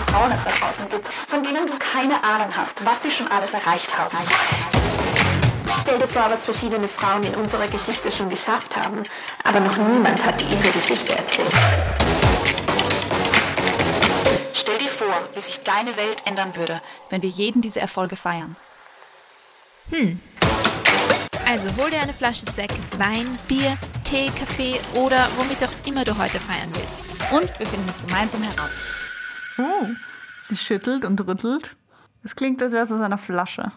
viele Frauen es da draußen gibt, von denen du keine Ahnung hast, was sie schon alles erreicht haben. Stell dir vor, was verschiedene Frauen in unserer Geschichte schon geschafft haben, aber noch niemand hat ihre Geschichte erzählt. Stell dir vor, wie sich deine Welt ändern würde, wenn wir jeden diese Erfolge feiern. Also hol dir eine Flasche Sekt, Wein, Bier, Tee, Kaffee oder womit auch immer du heute feiern willst. Und wir finden es gemeinsam heraus. Oh, sie schüttelt und rüttelt. Es klingt, als wäre es aus einer Flasche.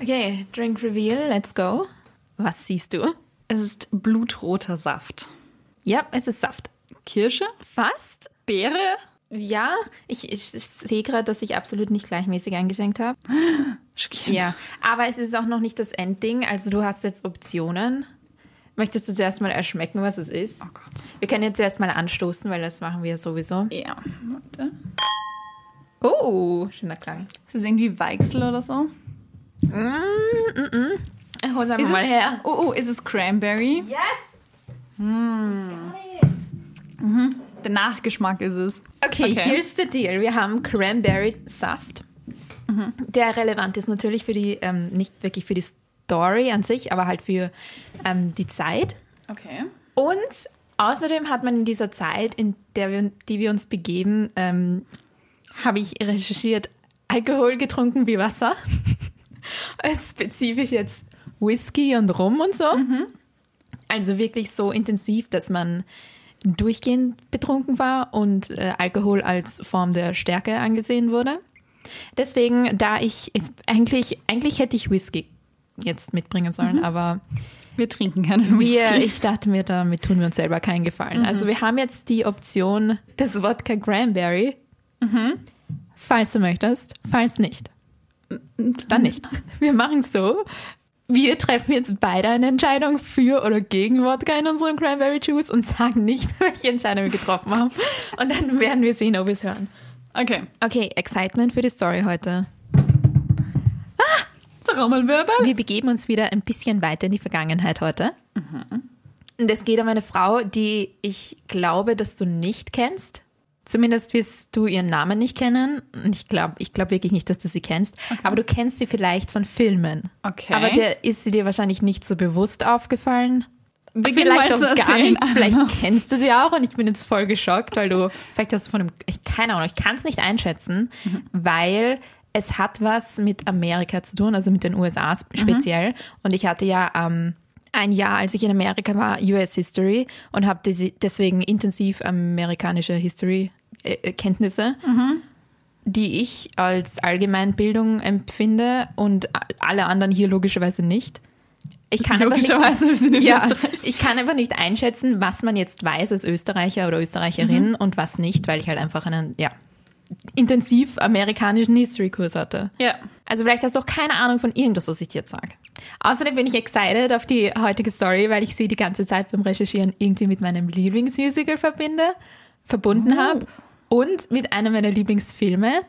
Okay, Drink Reveal, let's go. Was siehst du? Es ist blutroter Saft. Ja, es ist Saft. Kirsche? Fast? Beere? Ja, ich, ich, ich sehe gerade, dass ich absolut nicht gleichmäßig eingeschenkt habe. Schockierend. Ja, aber es ist auch noch nicht das Endding. Also du hast jetzt Optionen. Möchtest du zuerst mal erschmecken, was es ist? Oh Gott. Wir können jetzt zuerst mal anstoßen, weil das machen wir sowieso. Ja, warte. Oh, schöner Klang. Ist es irgendwie Weichsel oder so? Hol's einfach mal es, her. Oh, oh, ist es Cranberry? Yes! Der Nachgeschmack ist es. Okay, Okay. here's the deal. Wir haben Cranberry-Saft. Der relevant ist natürlich für die, ähm, nicht wirklich für die Story an sich, aber halt für ähm, die Zeit. Okay. Und außerdem hat man in dieser Zeit, in der wir, die wir uns begeben, ähm, habe ich recherchiert, Alkohol getrunken wie Wasser. Spezifisch jetzt Whisky und Rum und so. Also wirklich so intensiv, dass man durchgehend betrunken war und äh, Alkohol als Form der Stärke angesehen wurde. Deswegen, da ich eigentlich, eigentlich hätte ich Whisky jetzt mitbringen sollen, aber Wir trinken keinen Whisky. wir, ich dachte mir, damit tun wir uns selber keinen Gefallen. Also wir haben jetzt die Option des Wodka Cranberry. Falls du möchtest, falls nicht. Dann nicht. Wir machen so. Wir treffen jetzt beide eine Entscheidung für oder gegen Wodka in unserem Cranberry Juice und sagen nicht, welche Entscheidung wir getroffen haben. Und dann werden wir sehen, ob wir es hören. okay. Okay, Excitement für die Story heute. Trommelwirbel. Wir begeben uns wieder ein bisschen weiter in die Vergangenheit heute. Und es geht um eine Frau, die ich glaube, dass du nicht kennst. Zumindest wirst du ihren Namen nicht kennen. Und ich glaube ich glaub wirklich nicht, dass du sie kennst. Aber du kennst sie vielleicht von Filmen. Okay. Aber der ist sie dir wahrscheinlich nicht so bewusst aufgefallen. Beginn vielleicht auch gar erzählen. nicht. Vielleicht kennst du sie auch und ich bin jetzt voll geschockt, weil du, vielleicht hast du von einem, ich, keine Ahnung, ich kann es nicht einschätzen, weil es hat was mit Amerika zu tun, also mit den USA speziell. Und ich hatte ja ähm, ein Jahr, als ich in Amerika war, US History und habe deswegen intensiv amerikanische History-Kenntnisse die ich als Allgemeinbildung empfinde und alle anderen hier logischerweise nicht. Ich kann aber nicht, Logischerweise, in ja, ich kann einfach nicht einschätzen, was man jetzt weiß als Österreicher oder Österreicherin und was nicht, weil ich halt einfach einen, ja, intensiv amerikanischen History-Kurs hatte. Ja. Also vielleicht hast du auch keine Ahnung von irgendwas, was ich dir jetzt sage. Außerdem bin ich excited auf die heutige Story, weil ich sie die ganze Zeit beim Recherchieren irgendwie mit meinem Lieblingsmusical verbinde, verbunden habe und mit einem meiner Lieblingsfilme.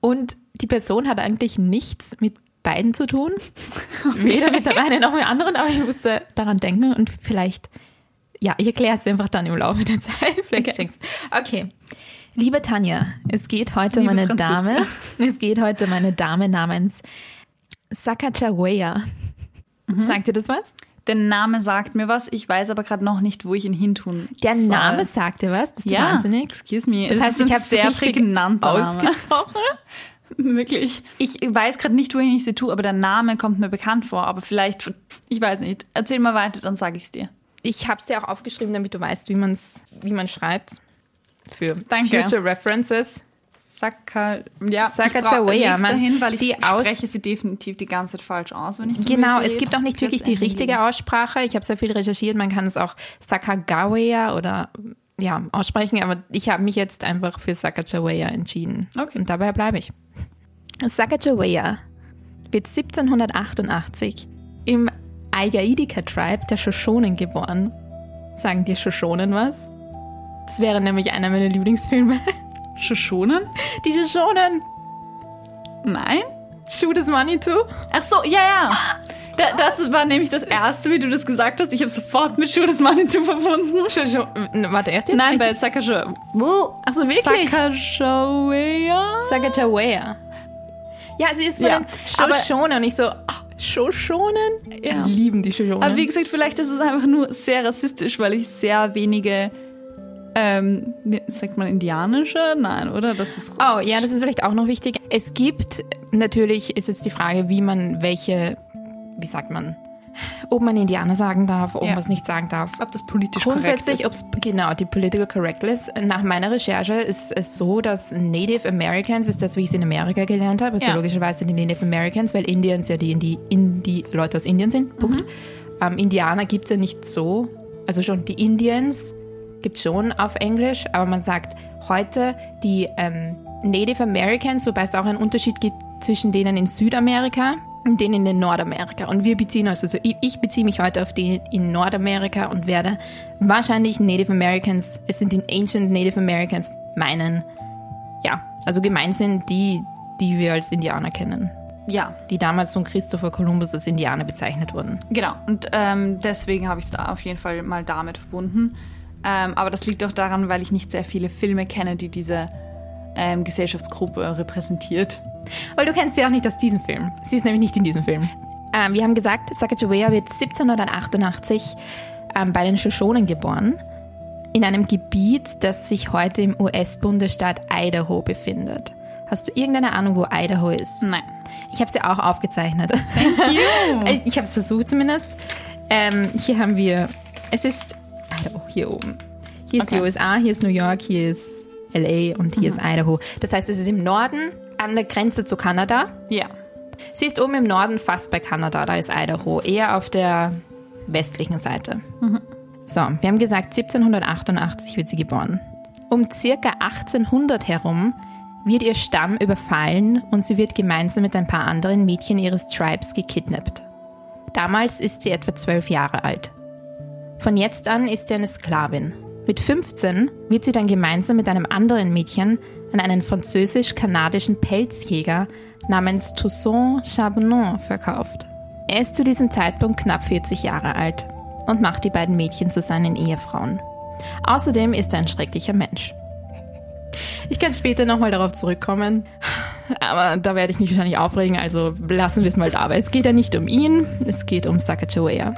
Und die Person hat eigentlich nichts mit beiden zu tun. Weder mit der einen noch mit der anderen, aber ich musste daran denken und vielleicht, ja, ich erkläre es einfach dann im Laufe der Zeit. Vielleicht okay. okay. Liebe Tanja, es geht heute Liebe eine Franziska. Dame. Es geht heute um eine Dame namens Sacagawea. Mhm. Sagt dir das was? Der Name sagt mir was, ich weiß aber gerade noch nicht, wo ich ihn hintun Der soll. Name sagt dir was? Bist du ja, wahnsinnig? excuse me. Das Es heißt, ich habe sehr Name. ausgesprochen. Wirklich. Ich weiß gerade nicht, wohin ich sie tue, aber der Name kommt mir bekannt vor. Aber vielleicht, ich weiß nicht. Erzähl mal weiter, dann sage ich es dir. Ich habe es dir auch aufgeschrieben, damit du weißt, wie, man's, wie man schreibt. Für Danke. Future References. Saka, ja, Sacagawea, brauche man- dahin, weil ich die spreche sie definitiv die ganze Zeit falsch aus, wenn ich Genau, es gibt auch nicht wirklich die richtige. Aussprache. Ich habe sehr viel recherchiert. Man kann es auch Sacagawea oder ja, aussprechen, aber ich habe mich jetzt einfach für Sacagawea entschieden. Okay. Und dabei bleibe ich. Sacagawea wird 1788 im Aigaidika-Tribe der Shoshonen geboren. Sagen dir Shoshonen was? Das wäre nämlich einer meiner Lieblingsfilme. Shoshonen? Die Shoshonen. Nein? Shoot is Money too. Ach so, ja, ja. Da, das war nämlich das erste, wie du das gesagt hast. Ich habe sofort mit Schuh des Manitou verbunden. Schon, schon, äh, warte, erst jetzt? Nein, bei Sakaja. Ach so, wirklich? Sakaja. Sacagawea. Ja, sie ist von Ja, den Shoshonen und ich so, ach, Shoshonen? Ja. Lieben die Shoshonen. Aber wie gesagt, vielleicht ist es einfach nur sehr rassistisch, weil ich sehr wenige, ähm, sagt man indianische? Nein, oder? Das ist Oh, ja, das ist vielleicht auch noch wichtig. Es gibt, natürlich ist jetzt die Frage, wie man welche, wie sagt man, ob man Indianer sagen darf, ob Ja. man es nicht sagen darf. ob das politisch Grundsätzlich, ob es genau die Political Correctness. Nach meiner Recherche ist es so, dass Native Americans ist das, wie ich es in Amerika gelernt habe, also Ja. logischerweise die Native Americans, weil Indians ja die, die, in die Leute aus Indien sind. Punkt. Ähm, Indianer gibt es ja nicht so. Also schon die Indians gibt schon auf Englisch, aber man sagt heute die ähm, Native Americans, wobei es auch einen Unterschied gibt zwischen denen in Südamerika und denen in Nordamerika. Und wir beziehen uns, also ich, ich beziehe mich heute auf die in Nordamerika und werde wahrscheinlich Native Americans, es sind die Ancient Native Americans meinen, ja, also gemeint sind die, die wir als Indianer kennen. Ja, Die damals von Christopher Columbus als Indianer bezeichnet wurden. genau. Und ähm, deswegen habe ich es da auf jeden Fall mal damit verbunden. Ähm, aber das liegt auch daran, weil ich nicht sehr viele Filme kenne, die diese ähm, Gesellschaftsgruppe repräsentiert. Weil du kennst sie auch nicht aus diesem Film. Sie ist nämlich nicht in diesem Film. Ähm, wir haben gesagt, Sacagawea wird 1788 ähm, bei den Shoshonen geboren. In einem Gebiet, das sich heute im US-Bundesstaat Idaho befindet. Hast du irgendeine Ahnung, wo Idaho ist? Nein. Ich habe sie auch aufgezeichnet. ich ich habe es versucht zumindest. Ähm, hier haben wir, es ist hier oben. Hier ist die. USA, hier ist New York, hier ist LA und hier ist Idaho. Das heißt, es ist im Norden an der Grenze zu Kanada. Ja. Sie ist oben im Norden fast bei Kanada, da ist Idaho, eher auf der westlichen Seite. So, wir haben gesagt, 1788 wird sie geboren. Um circa 1800 herum wird ihr Stamm überfallen und sie wird gemeinsam mit ein paar anderen Mädchen ihres Tribes gekidnappt. Damals ist sie etwa zwölf Jahre alt. Von jetzt an ist sie eine Sklavin. Mit 15 wird sie dann gemeinsam mit einem anderen Mädchen an einen französisch-kanadischen Pelzjäger namens Toussaint Charbonneau verkauft. Er ist zu diesem Zeitpunkt knapp 40 Jahre alt und macht die beiden Mädchen zu seinen Ehefrauen. Außerdem ist er ein schrecklicher Mensch. Ich kann später nochmal darauf zurückkommen, aber da werde ich mich wahrscheinlich aufregen, also lassen wir es mal dabei. Es geht ja nicht um ihn, es geht um Sacagawea.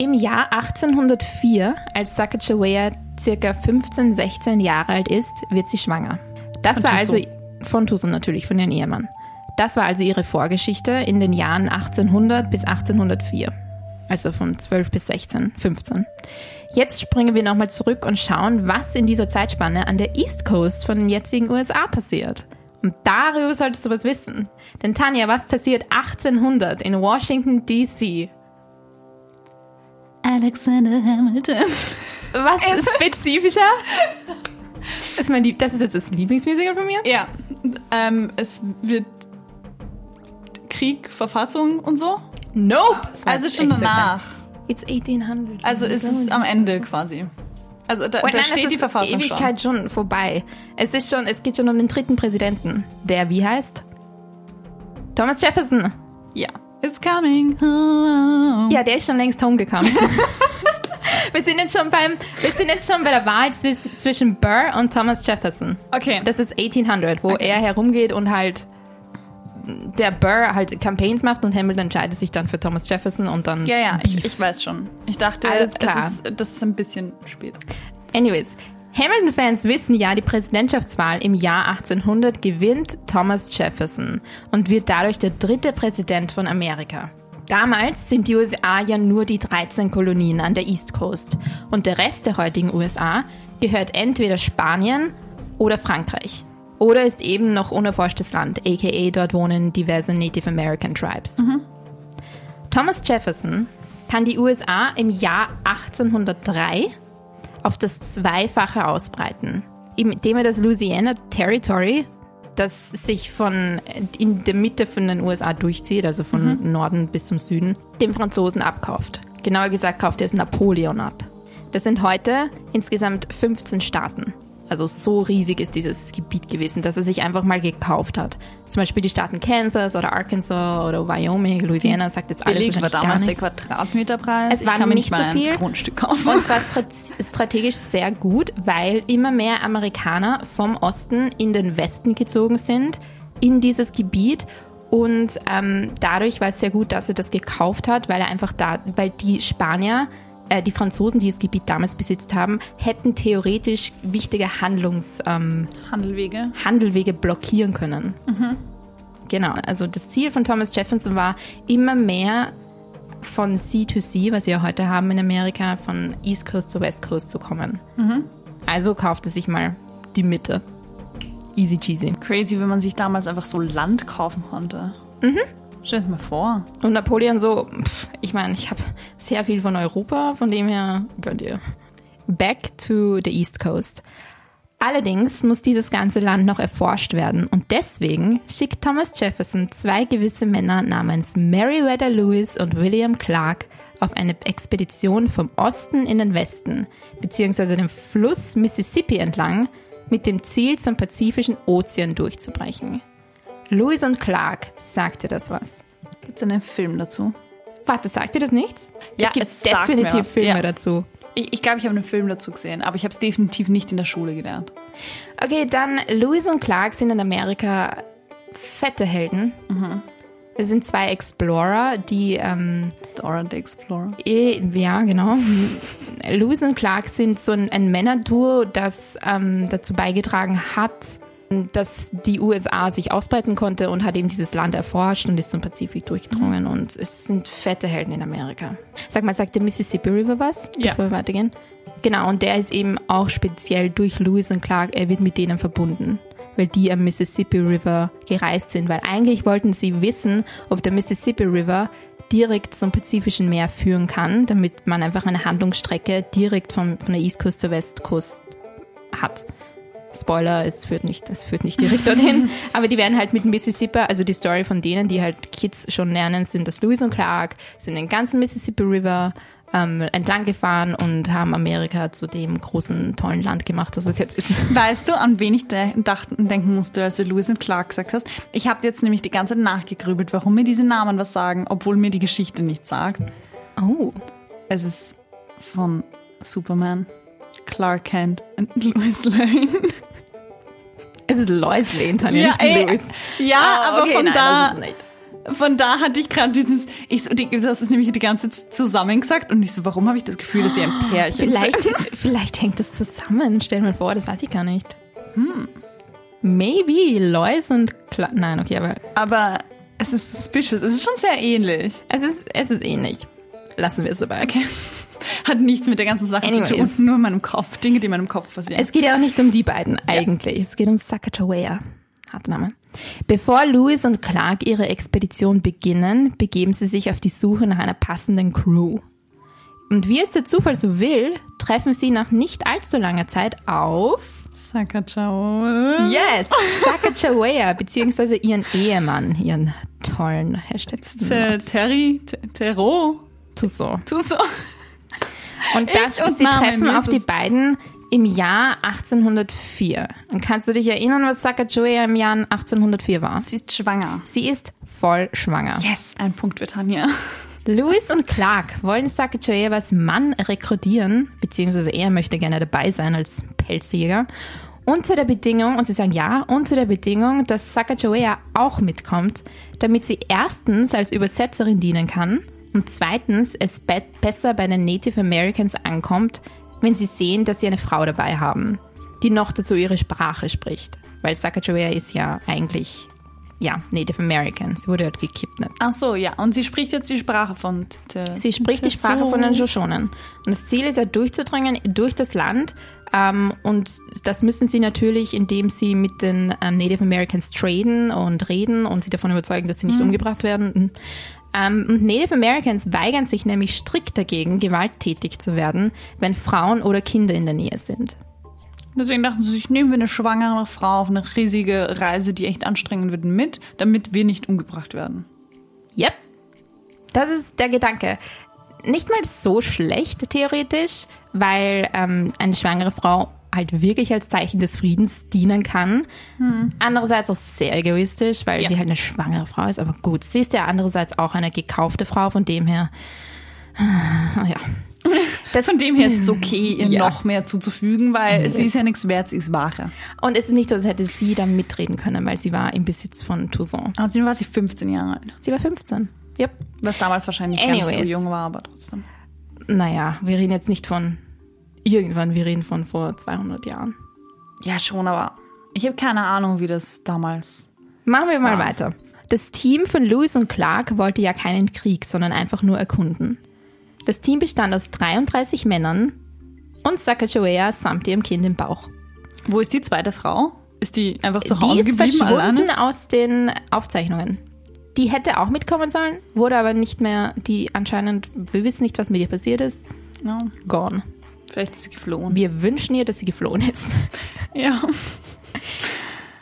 Im Jahr 1804, als Sacagawea circa 15, 16 Jahre alt ist, wird sie schwanger. Das Von war Toussaint. also von Toussaint natürlich, von ihrem Ehemann. Das war also ihre Vorgeschichte in den Jahren 1800 bis 1804. Also von 12 bis 16, 15. Jetzt springen wir nochmal zurück und schauen, was in dieser Zeitspanne an der East Coast von den jetzigen USA passiert. Und darüber solltest du was wissen. Denn Tanja, was passiert 1800 in Washington, D.C.? Alexander Hamilton. Was ist spezifischer? Das ist, mein Lieb das ist jetzt das Lieblingsmusical von mir. Ja. Ähm, es wird Krieg, Verfassung und so. Nope! Also schon danach. It's 1800. Also ist es am Ende quasi. Also da, Wait, da nein, steht es die ist Verfassung Ewigkeit schon. vorbei. Es ist schon, es geht schon um den dritten Präsidenten. Der wie heißt? Thomas Jefferson. schon. Ja. It's coming home. Ja, der ist schon längst homegekommen. wir sind jetzt schon beim, wir sind jetzt schon bei der Wahl zwis- zwischen Burr und Thomas Jefferson. Okay. Das ist 1800, wo er herumgeht und halt der Burr halt Campaigns macht und Hamilton entscheidet sich dann für Thomas Jefferson und dann ja, ja, ich, ich weiß schon. Ich dachte, Alles klar. Ist, das ist ein bisschen später. Anyways, Hamilton-Fans wissen ja, die Präsidentschaftswahl im Jahr 1800 gewinnt Thomas Jefferson und wird dadurch der dritte Präsident von Amerika. Damals sind die USA ja nur die 13 Kolonien an der East Coast und der Rest der heutigen USA gehört entweder Spanien oder Frankreich. Oder ist eben noch unerforschtes Land, aka dort wohnen diverse Native American Tribes. Thomas Jefferson kann die USA im Jahr 1803 auf das Zweifache ausbreiten, indem er das Louisiana Territory, das sich von in der Mitte von den USA durchzieht, also von Norden bis zum Süden, dem Franzosen abkauft. Genauer gesagt kauft er es Napoleon ab. Das sind heute insgesamt 15 Staaten. Also so riesig ist dieses Gebiet gewesen, dass er sich einfach mal gekauft hat. Zum Beispiel die Staaten Kansas oder Arkansas oder Wyoming, Louisiana, sagt jetzt alles Billig war damals der. Quadratmeterpreis. Es war nicht mal so viel. ein Grundstück kaufen. Und es war stra strategisch sehr gut, weil immer mehr Amerikaner vom Osten in den Westen gezogen sind, in dieses Gebiet. Und ähm, dadurch war es sehr gut, dass er das gekauft hat, weil er einfach da, weil die Spanier, äh, die Franzosen, die das Gebiet damals besitzt haben, hätten theoretisch wichtige Handlungs, ähm, Handelwege. Handelwege blockieren können. Genau, also das Ziel von Thomas Jefferson war immer mehr von Sea to Sea, was wir heute haben in Amerika, von East Coast zu West Coast zu kommen. Also kaufte sich mal die Mitte. Easy cheesy. Crazy, wenn man sich damals einfach so Land kaufen konnte. Mhm. Stell es mal vor. Und Napoleon so, pff, ich meine, ich habe sehr viel von Europa, von dem her gönnt ihr. Back to the East Coast. Allerdings muss dieses ganze Land noch erforscht werden und deswegen schickt Thomas Jefferson zwei gewisse Männer namens Meriwether Lewis und William Clark auf eine Expedition vom Osten in den Westen, beziehungsweise den Fluss Mississippi entlang, mit dem Ziel, zum Pazifischen Ozean durchzubrechen. Lewis und Clark, sagte das was? Gibt es einen Film dazu? Warte, sagt dir das nichts? Ja, es gibt es sagt definitiv Filme ja. dazu. Ich, ich glaube, ich habe einen Film dazu gesehen, aber ich habe es definitiv nicht in der Schule gelernt. Okay, dann Lewis und Clark sind in Amerika fette Helden. Es sind zwei Explorer, die, ähm, Dora the Explorer. eh, ja, genau. Lewis und Clark sind so ein, ein Männerduo, das ähm, dazu beigetragen hat, dass die USA sich ausbreiten konnte und hat eben dieses Land erforscht und ist zum Pazifik durchgedrungen. Und es sind fette Helden in Amerika. Sag mal, sagt der Mississippi River was? Ja. Bevor wir weitergehen. Genau, und der ist eben auch speziell durch Lewis und Clark, er wird mit denen verbunden, weil die am Mississippi River gereist sind, weil eigentlich wollten sie wissen, ob der Mississippi River direkt zum Pazifischen Meer führen kann, damit man einfach eine Handlungsstrecke direkt vom, von der East Coast zur West Coast hat. Spoiler, es führt nicht, es führt nicht direkt dorthin, aber die werden halt mit Mississippi, also die Story von denen, die halt Kids schon lernen, sind das Lewis und Clark, sind den ganzen Mississippi River ähm, entlang gefahren und haben Amerika zu dem großen, tollen Land gemacht, das es jetzt ist. Weißt du, an wen ich de dachten, denken musste, als du Lewis und Clark gesagt hast? Ich habe jetzt nämlich die ganze Zeit nachgegrübelt, warum mir diese Namen was sagen, obwohl mir die Geschichte nichts sagt. Oh. Es ist von Superman, Clark Kent und Lois Lane. Es ist Lois Lane, Tanja, nicht ey, Lewis. ja Ah, aber okay, von nein, da, das ist von da hatte ich gerade dieses, ich so, die, du hast es nämlich die ganze Zeit zusammen gesagt und ich so, warum habe ich das Gefühl, dass sie ein Pärchen Vielleicht, sind? vielleicht hängt das zusammen. Stell mir vor, das weiß ich gar nicht. Hm. Maybe Lois und Clark. Nein, okay, aber Aber es ist suspicious, es ist schon sehr ähnlich. es ist, es ist ähnlich. Lassen wir es dabei. Okay. Hat nichts mit der ganzen Sache zu Anyways. tun, nur in meinem Kopf, Dinge, die in meinem Kopf passieren. Es geht ja auch nicht um die beiden eigentlich. Es geht um Sacagawea. Harter Name. Bevor Lewis und Clark ihre Expedition beginnen, begeben sie sich auf die Suche nach einer passenden Crew. Und wie es der Zufall so will, treffen sie nach nicht allzu langer Zeit auf Sakachawa. Yes, Sacagawea, beziehungsweise ihren Ehemann, ihren tollen Hashtag. Te- Terry, Te- Tero, So. Und das, Ich und sie treffen auf ist die beiden im Jahr 1804. Und kannst du dich erinnern, was Sacagawea im Jahr 1804 war? Sie ist schwanger. Sie ist voll schwanger. Yes, ein Punkt für Tanja. Lewis und Clark wollen Sacagaweas Mann rekrutieren, beziehungsweise er möchte gerne dabei sein als Pelzjäger, unter der Bedingung, und sie sagen ja, unter der Bedingung, dass Sacagawea auch mitkommt, damit sie erstens als Übersetzerin dienen kann und zweitens es be besser bei den Native Americans ankommt, wenn sie sehen, dass sie eine Frau dabei haben, die noch dazu ihre Sprache spricht. Weil Sacagawea ist ja eigentlich, ja, Native American. Sie wurde halt gekidnappt. Ach so, ja. Und sie spricht jetzt die Sprache von Te Sie spricht die Sprache von den Shoshonen. Und das Ziel ist ja durchzudringen durch das Land. Ähm, und das müssen sie natürlich, indem sie mit den ähm, Native Americans traden und reden und sie davon überzeugen, dass sie nicht umgebracht werden. Ähm, und Native Americans weigern sich nämlich strikt dagegen, gewalttätig zu werden, wenn Frauen oder Kinder in der Nähe sind. Deswegen dachten sie sich, nehmen wir eine schwangere Frau auf eine riesige Reise, die echt anstrengend wird, mit, damit wir nicht umgebracht werden. Yep. Das ist der Gedanke. Nicht mal so schlecht, theoretisch, weil ähm, eine schwangere Frau halt wirklich als Zeichen des Friedens dienen kann. Andererseits auch sehr egoistisch, weil Ja. sie halt eine schwangere Frau ist. Aber gut, sie ist ja andererseits auch eine gekaufte Frau, von dem her. Ah, Ja. Das, Von dem her ist es okay, ihr Ja. noch mehr zuzufügen, weil sie ist ja nichts wert, sie ist Ware. Und es ist nicht so, als hätte sie da mitreden können, weil sie war im Besitz von Toussaint. Außerdem war sie 15 Jahre alt. Sie war 15. Yep. Was damals wahrscheinlich gar nicht so Anyways. jung war, aber trotzdem. Naja, wir reden jetzt nicht von irgendwann, wir reden von vor 200 Jahren. Ja, schon, aber ich habe keine Ahnung, wie das damals. Machen wir mal Wow. weiter. Das Team von Lewis und Clark wollte ja keinen Krieg, sondern einfach nur erkunden. Das Team bestand aus 33 Männern und Sacagawea samt ihrem Kind im Bauch. Wo ist die zweite Frau? Ist die einfach zu Die Hause ist geblieben verschwunden alleine? aus den Aufzeichnungen. Die hätte auch mitkommen sollen, wurde aber nicht mehr, die anscheinend, wir wissen nicht, was mit ihr passiert ist, Ja, gone. Vielleicht ist sie geflohen. Wir wünschen ihr, dass sie geflohen ist. Ja.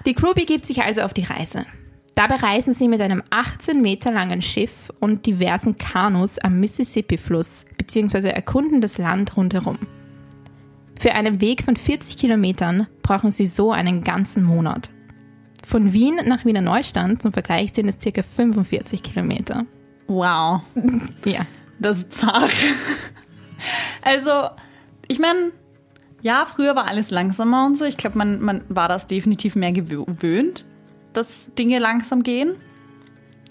Die Crew begibt sich also auf die Reise. Dabei reisen sie mit einem 18 Meter langen Schiff und diversen Kanus am Mississippi-Fluss bzw. erkunden das Land rundherum. Für einen Weg von 40 Kilometern brauchen sie so einen ganzen Monat. Von Wien nach Wiener Neustadt zum Vergleich sind es circa 45 Kilometer. Wow. Ja. Das ist zart. Also, ich meine, ja, früher war alles langsamer und so. Ich glaube, man, man war das definitiv mehr gewöhnt, dass Dinge langsam gehen.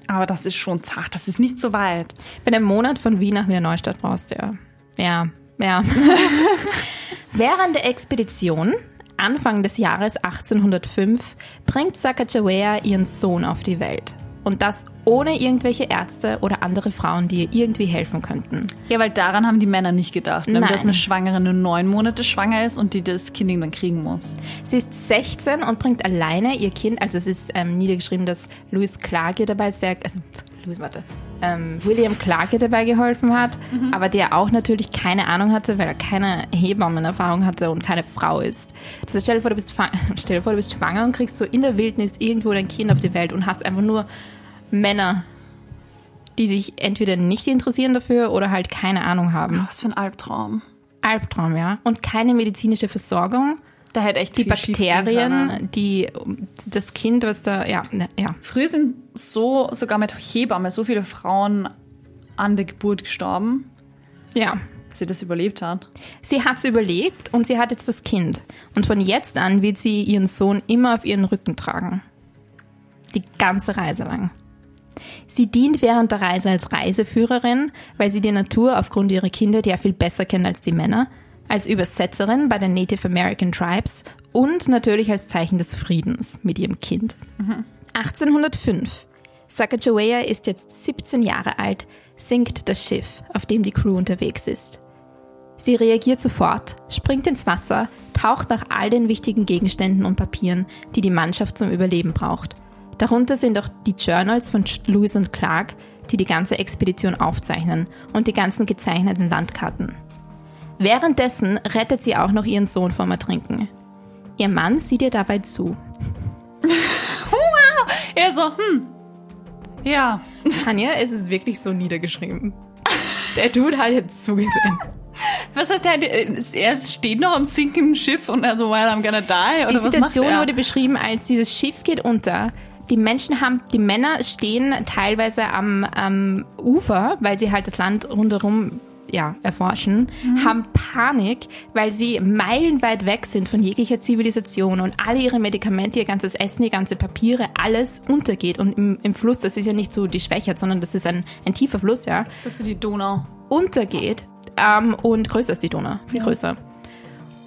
Aber das ist schon zart. Das ist nicht so weit. Wenn du einen Monat von Wien nach Wiener Neustadt brauchst, ja. Ja, ja. Während der Expedition, Anfang des Jahres 1805, bringt Sacagawea ihren Sohn auf die Welt. Und das ohne irgendwelche Ärzte oder andere Frauen, die ihr irgendwie helfen könnten. Ja, weil daran haben die Männer nicht gedacht. Nein. dass eine Schwangere nur neun Monate schwanger ist und die das Kind dann kriegen muss. Sie ist 16 und bringt alleine ihr Kind, also es ist ähm, niedergeschrieben, dass Louis Clark ihr dabei sehr, also Louis, warte, ähm, William Clark ihr dabei geholfen hat, aber der auch natürlich keine Ahnung hatte, weil er keine Hebammenerfahrung hatte und keine Frau ist. Das heißt, stell dir vor, du bist, stell dir vor, du bist schwanger und kriegst so in der Wildnis irgendwo dein Kind auf die Welt und hast einfach nur Männer, die sich entweder nicht interessieren dafür oder halt keine Ahnung haben. Was für ein Albtraum. Albtraum, ja. Und keine medizinische Versorgung Da hätte echt die. Bakterien, die das Kind, was da, ja, ne, ja. Früher sind so sogar mit Hebamme so viele Frauen an der Geburt gestorben, Ja. dass sie das überlebt hat. Sie hat es überlebt und sie hat jetzt das Kind. Und von jetzt an wird sie ihren Sohn immer auf ihren Rücken tragen. Die ganze Reise lang. Sie dient während der Reise als Reiseführerin, weil sie die Natur aufgrund ihrer Kinder ja viel besser kennt als die Männer, als Übersetzerin bei den Native American Tribes und natürlich als Zeichen des Friedens mit ihrem Kind. 1805. Sacagawea ist jetzt 17 Jahre alt, sinkt das Schiff, auf dem die Crew unterwegs ist. Sie reagiert sofort, springt ins Wasser, taucht nach all den wichtigen Gegenständen und Papieren, die die Mannschaft zum Überleben braucht. Darunter sind auch die Journals von Lewis und Clark, die die ganze Expedition aufzeichnen und die ganzen gezeichneten Landkarten. Währenddessen rettet sie auch noch ihren Sohn vom Ertrinken. Ihr Mann sieht ihr dabei zu. Er so, hm, ja. Tanja, es ist wirklich so niedergeschrieben. Der Dude hat jetzt zugesehen. Was heißt der, er steht noch am sinkenden Schiff und er so, well, I'm gonna die? Oder Die Situation er? wurde beschrieben, als dieses Schiff geht unter. Die Menschen haben, die Männer stehen teilweise am, am Ufer, weil sie halt das Land rundherum ja, erforschen, haben Panik, weil sie meilenweit weg sind von jeglicher Zivilisation und alle ihre Medikamente, ihr ganzes Essen, ihr ganze Papiere, alles untergeht. Und im, im Fluss, das ist ja nicht so die Schwächert, sondern das ist ein, ein tiefer Fluss, ja, Das ist die Donau. untergeht ähm, und größer ist die Donau, viel größer.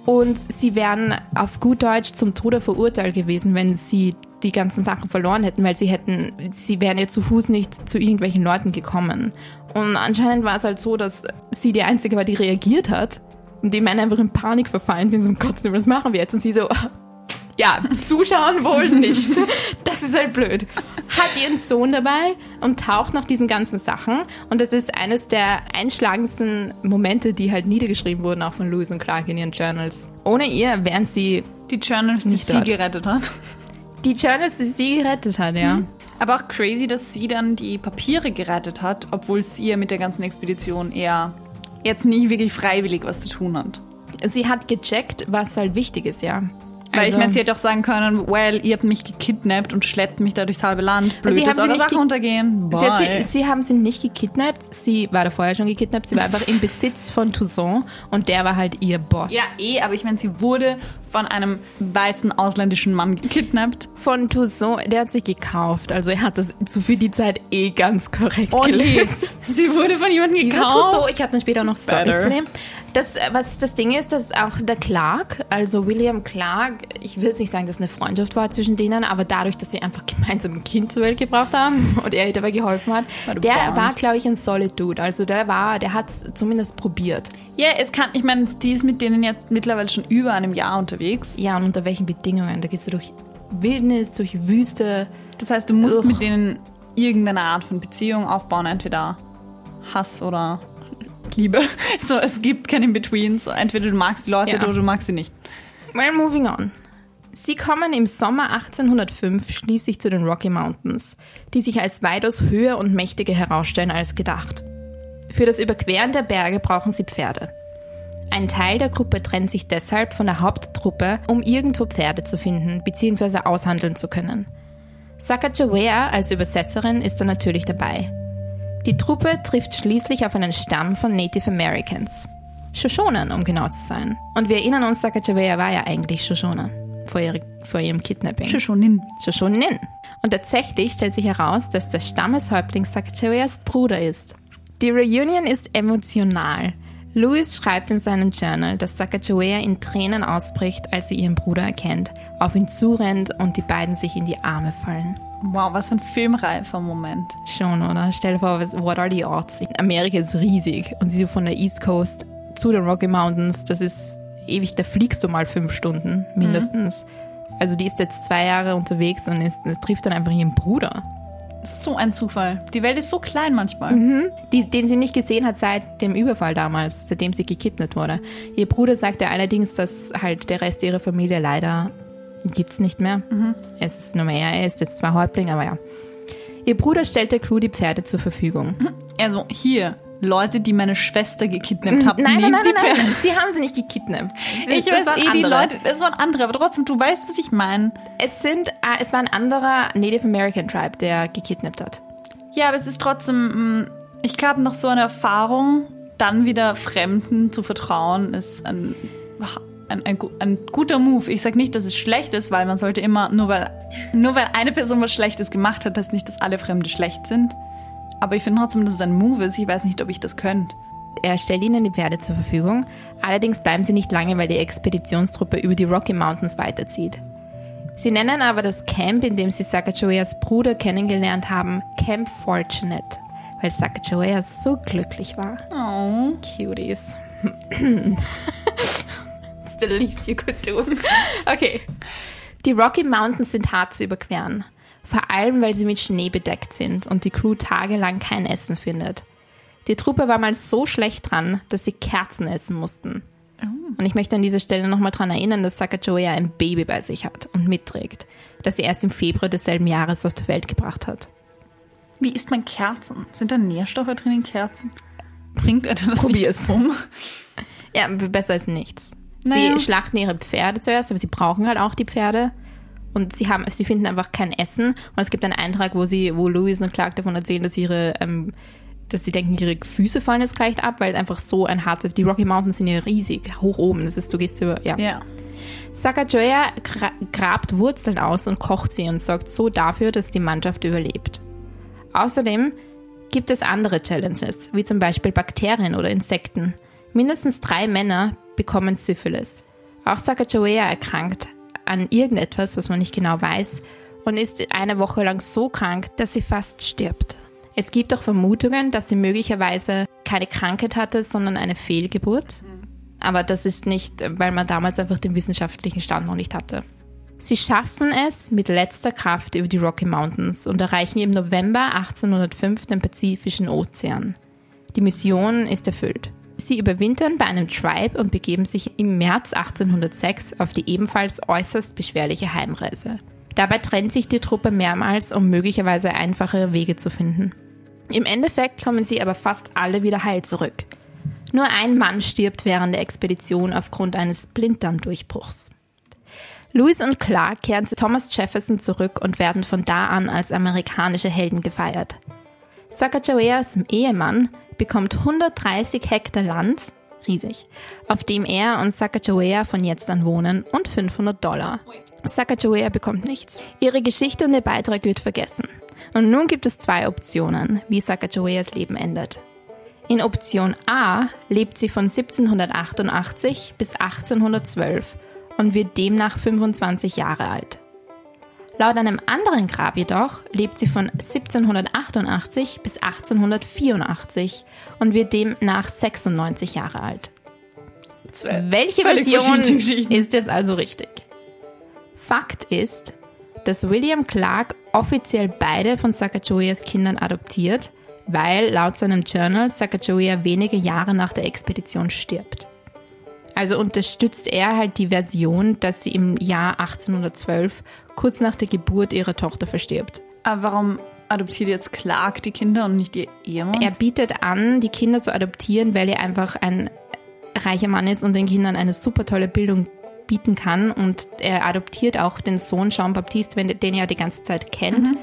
Und sie wären auf gut Deutsch zum Tode verurteilt gewesen, wenn sie die ganzen Sachen verloren hätten, weil sie hätten, sie wären ja zu Fuß nicht zu irgendwelchen Leuten gekommen. Und anscheinend war es halt so, dass sie die Einzige war, die reagiert hat und die Männer einfach in Panik verfallen sind, so, um Gott, was machen wir jetzt? Und sie so, ja, zuschauen wohl nicht. Das ist halt blöd. Hat ihren Sohn dabei und taucht nach diesen ganzen Sachen. Und das ist eines der einschlagendsten Momente, die halt niedergeschrieben wurden, auch von Lewis und Clark in ihren Journals. Ohne ihr wären sie Die Journalist, die Nicht sie dort. gerettet hat. Die Journals, die sie gerettet hat, ja. Aber auch crazy, dass sie dann die Papiere gerettet hat, obwohl es ihr mit der ganzen Expedition eher jetzt nicht wirklich freiwillig was zu tun hat. Sie hat gecheckt, was halt wichtig ist, ja. Weil Also- ich meine, sie hätte auch sagen können, well, ihr habt mich gekidnappt und schleppt mich da durchs halbe Land. Blöd, Sie dass haben sie nicht Sachen ge- untergehen. Sie, sie, sie haben sie nicht gekidnappt, sie war da vorher schon gekidnappt, sie war einfach im Besitz von Toussaint und der war halt ihr Boss. ja, eh, aber ich meine, sie wurde von einem weißen ausländischen Mann gekidnappt. Von Toussaint, der hat sich gekauft, also er hat das zu für die Zeit eh ganz korrekt Okay. gelöst. sie wurde von jemandem Dieser gekauft. Toussaint, ich habe dann später auch noch Better. zu nehmen. Das, äh, was das Ding ist, dass auch der Clark, also William Clark, ich will jetzt nicht sagen, dass eine Freundschaft war zwischen denen, aber dadurch, dass sie einfach gemeinsam ein Kind zur Welt gebracht haben und er ihr dabei geholfen hat, der Bond. war, glaube ich, ein solid Dude. Also der war, der hat es zumindest probiert. Ja, es kann, ich meine, die ist mit denen jetzt mittlerweile schon über einem Jahr unterwegs. Ja, und unter welchen Bedingungen? Da gehst du durch Wildnis, durch Wüste. Das heißt, du musst Ugh. mit denen irgendeine Art von Beziehung aufbauen, entweder Hass oder Liebe. So, es gibt kein In-Between. So, entweder du magst die Leute Ja. oder du magst sie nicht. Well, moving on. Sie kommen im Sommer 1805 schließlich zu den Rocky Mountains, die sich als weitaus höher und mächtiger herausstellen als gedacht. Für das Überqueren der Berge brauchen sie Pferde. Ein Teil der Gruppe trennt sich deshalb von der Haupttruppe, um irgendwo Pferde zu finden bzw. aushandeln zu können. Sacagawea als Übersetzerin ist dann natürlich dabei. Die Truppe trifft schließlich auf einen Stamm von Native Americans. Shoshonen, um genau zu sein. Und wir erinnern uns, Sacagawea war ja eigentlich Shoshone vor, ihre, vor ihrem Kidnapping. Shoshonin. Shoshonin. Und tatsächlich stellt sich heraus, dass der Stammeshäuptling Sacagaweas Bruder ist. Die Reunion ist emotional. Louis schreibt in seinem Journal, dass Sacagawea in Tränen ausbricht, als sie ihren Bruder erkennt, auf ihn zurennt und die beiden sich in die Arme fallen. Wow, was für ein filmreifer Moment. Schon, oder? Stell dir vor, was- what are the odds? Amerika ist riesig und sie so von der East Coast zu den Rocky Mountains, das ist ewig, da fliegst du mal fünf Stunden mindestens. Also die ist jetzt zwei Jahre unterwegs und ist, trifft dann einfach ihren Bruder, So ein Zufall. Die Welt ist so klein manchmal. die, den sie nicht gesehen hat seit dem Überfall damals, seitdem sie gekidnappt wurde. Ihr Bruder sagte allerdings, dass halt der Rest ihrer Familie leider gibt's nicht mehr. Es ist nur mehr, er ist jetzt zwar Häuptling, aber ja. Ihr Bruder stellt der Crew die Pferde zur Verfügung. Also hier, Leute, die meine Schwester gekidnappt haben, Nein, nein, nein, die nein, nein. Sie haben sie nicht gekidnappt. Sie- Ich das weiß eh, die andere. Leute, das waren andere, aber trotzdem, du weißt, was ich meine. Es sind, äh, es war ein anderer Native American Tribe, der gekidnappt hat. Ja, aber es ist trotzdem, mh, ich glaube, nach so einer Erfahrung, dann wieder Fremden zu vertrauen, ist ein, ein, ein, ein guter Move. Ich sage nicht, dass es schlecht ist, weil man sollte immer, nur weil, nur weil eine Person was Schlechtes gemacht hat, heißt nicht, dass alle Fremde schlecht sind. Aber ich finde trotzdem, dass es ein Move ist. Ich weiß nicht, ob ich das könnte. Er stellt ihnen die Pferde zur Verfügung. Allerdings bleiben sie nicht lange, weil die Expeditionstruppe über die Rocky Mountains weiterzieht. Sie nennen aber das Camp, in dem sie Sacagaweas Bruder kennengelernt haben, Camp Fortunate, weil Sacagawea so glücklich war. Oh. Cuties. The least you could do. Okay. Die Rocky Mountains sind hart zu überqueren. Vor allem, weil sie mit Schnee bedeckt sind und die Crew tagelang kein Essen findet. Die Truppe war mal so schlecht dran, dass sie Kerzen essen mussten. Und ich möchte an dieser Stelle nochmal daran erinnern, dass Sacagawea ein Baby bei sich hat und mitträgt, das sie erst im Februar desselben Jahres auf die Welt gebracht hat. Wie isst man Kerzen? Sind da Nährstoffe drin in Kerzen? Bringt das Probier's. um? Ja, besser als nichts. Naja. Sie schlachten ihre Pferde zuerst, aber sie brauchen halt auch die Pferde. Und sie haben, sie finden einfach kein Essen. Und es gibt einen Eintrag, wo sie, wo Louis und Clark davon erzählen, dass ihre, ähm, dass sie denken, ihre Füße fallen jetzt gleich ab, weil einfach so ein harter, die Rocky Mountains sind ja riesig, hoch oben. Das ist, du gehst über, ja. Ja. Sacagawea gra grabt Wurzeln aus und kocht sie und sorgt so dafür, dass die Mannschaft überlebt. Außerdem gibt es andere Challenges, wie zum Beispiel Bakterien oder Insekten. Mindestens drei Männer bekommen Syphilis. Auch Sacagawea erkrankt an irgendetwas, was man nicht genau weiß, und ist eine Woche lang so krank, dass sie fast stirbt. Es gibt auch Vermutungen, dass sie möglicherweise keine Krankheit hatte, sondern eine Fehlgeburt. Aber das ist nicht, weil man damals einfach den wissenschaftlichen Stand noch nicht hatte. Sie schaffen es mit letzter Kraft über die Rocky Mountains und erreichen im November 1805 den Pazifischen Ozean. Die Mission ist erfüllt. Sie überwintern bei einem Tribe und begeben sich im März 1806 auf die ebenfalls äußerst beschwerliche Heimreise. Dabei trennt sich die Truppe mehrmals, um möglicherweise einfachere Wege zu finden. Im Endeffekt kommen sie aber fast alle wieder heil zurück. Nur ein Mann stirbt während der Expedition aufgrund eines Blinddarmdurchbruchs. Lewis und Clark kehren zu Thomas Jefferson zurück und werden von da an als amerikanische Helden gefeiert. Sacagaweas Ehemann bekommt 130 Hektar Land, riesig, auf dem er und Sacagawea von jetzt an wohnen und 500 Dollar. Sacagawea bekommt nichts. Ihre Geschichte und ihr Beitrag wird vergessen. Und nun gibt es zwei Optionen, wie Sacagaweas Leben endet. In Option A lebt sie von 1788 bis 1812 und wird demnach 25 Jahre alt. Laut einem anderen Grab jedoch lebt sie von 1788 bis 1884 und wird demnach 96 Jahre alt. Welche Version ist jetzt also richtig? Fakt ist, dass William Clark offiziell beide von Sacagaweas Kindern adoptiert, weil laut seinem Journal Sacagawea wenige Jahre nach der Expedition stirbt. Also unterstützt er halt die Version, dass sie im Jahr 1812 kurz nach der Geburt ihrer Tochter verstirbt. Aber warum adoptiert jetzt Clark die Kinder und nicht ihr Ehemann? Er bietet an, die Kinder zu adoptieren, weil er einfach ein reicher Mann ist und den Kindern eine super tolle Bildung bieten kann. Und er adoptiert auch den Sohn Jean-Baptiste, den er die ganze Zeit kennt. Mhm.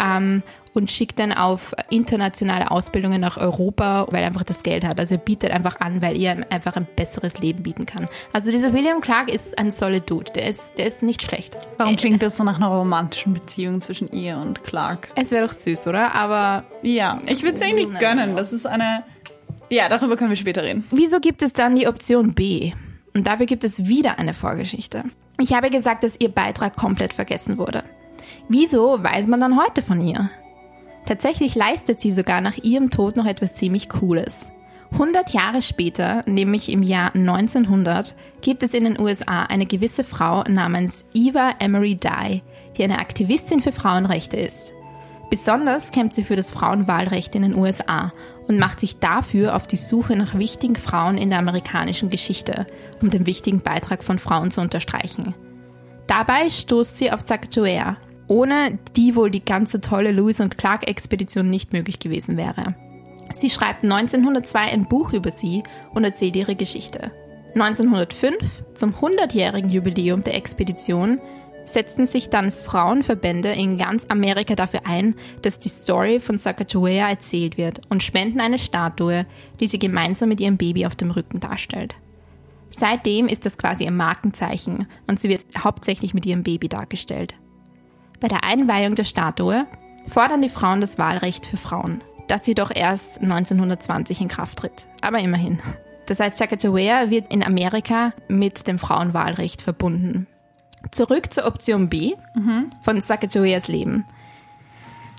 Ähm, und schickt dann auf internationale Ausbildungen nach Europa, weil er einfach das Geld hat. Also er bietet einfach an, weil er einfach ein besseres Leben bieten kann. Also dieser William Clark ist ein solid Dude. Der ist, der ist nicht schlecht. Warum klingt das so nach einer romantischen Beziehung zwischen ihr und Clark? Es wäre doch süß, oder? Aber ja, ich würde es eigentlich gönnen. Das ist eine. Ja, darüber können wir später reden. Wieso gibt es dann die Option B? Und dafür gibt es wieder eine Vorgeschichte. Ich habe gesagt, dass ihr Beitrag komplett vergessen wurde. Wieso weiß man dann heute von ihr? Tatsächlich leistet sie sogar nach ihrem Tod noch etwas ziemlich Cooles. 100 Jahre später, nämlich im Jahr 1900, gibt es in den USA eine gewisse Frau namens Eva Emery Dye, die eine Aktivistin für Frauenrechte ist. Besonders kämpft sie für das Frauenwahlrecht in den USA und macht sich dafür auf die Suche nach wichtigen Frauen in der amerikanischen Geschichte, um den wichtigen Beitrag von Frauen zu unterstreichen. Dabei stoßt sie auf Sacagawea, ohne die wohl die ganze tolle Lewis und Clark-Expedition nicht möglich gewesen wäre. Sie schreibt 1902 ein Buch über sie und erzählt ihre Geschichte. 1905, zum 100-jährigen Jubiläum der Expedition, setzten sich dann Frauenverbände in ganz Amerika dafür ein, dass die Story von Sacagawea erzählt wird und spenden eine Statue, die sie gemeinsam mit ihrem Baby auf dem Rücken darstellt. Seitdem ist das quasi ein Markenzeichen und sie wird hauptsächlich mit ihrem Baby dargestellt. Bei der Einweihung der Statue fordern die Frauen das Wahlrecht für Frauen, das jedoch erst 1920 in Kraft tritt. Aber immerhin. Das heißt, Sacagawea wird in Amerika mit dem Frauenwahlrecht verbunden. Zurück zur Option B von Sacagaweas Leben.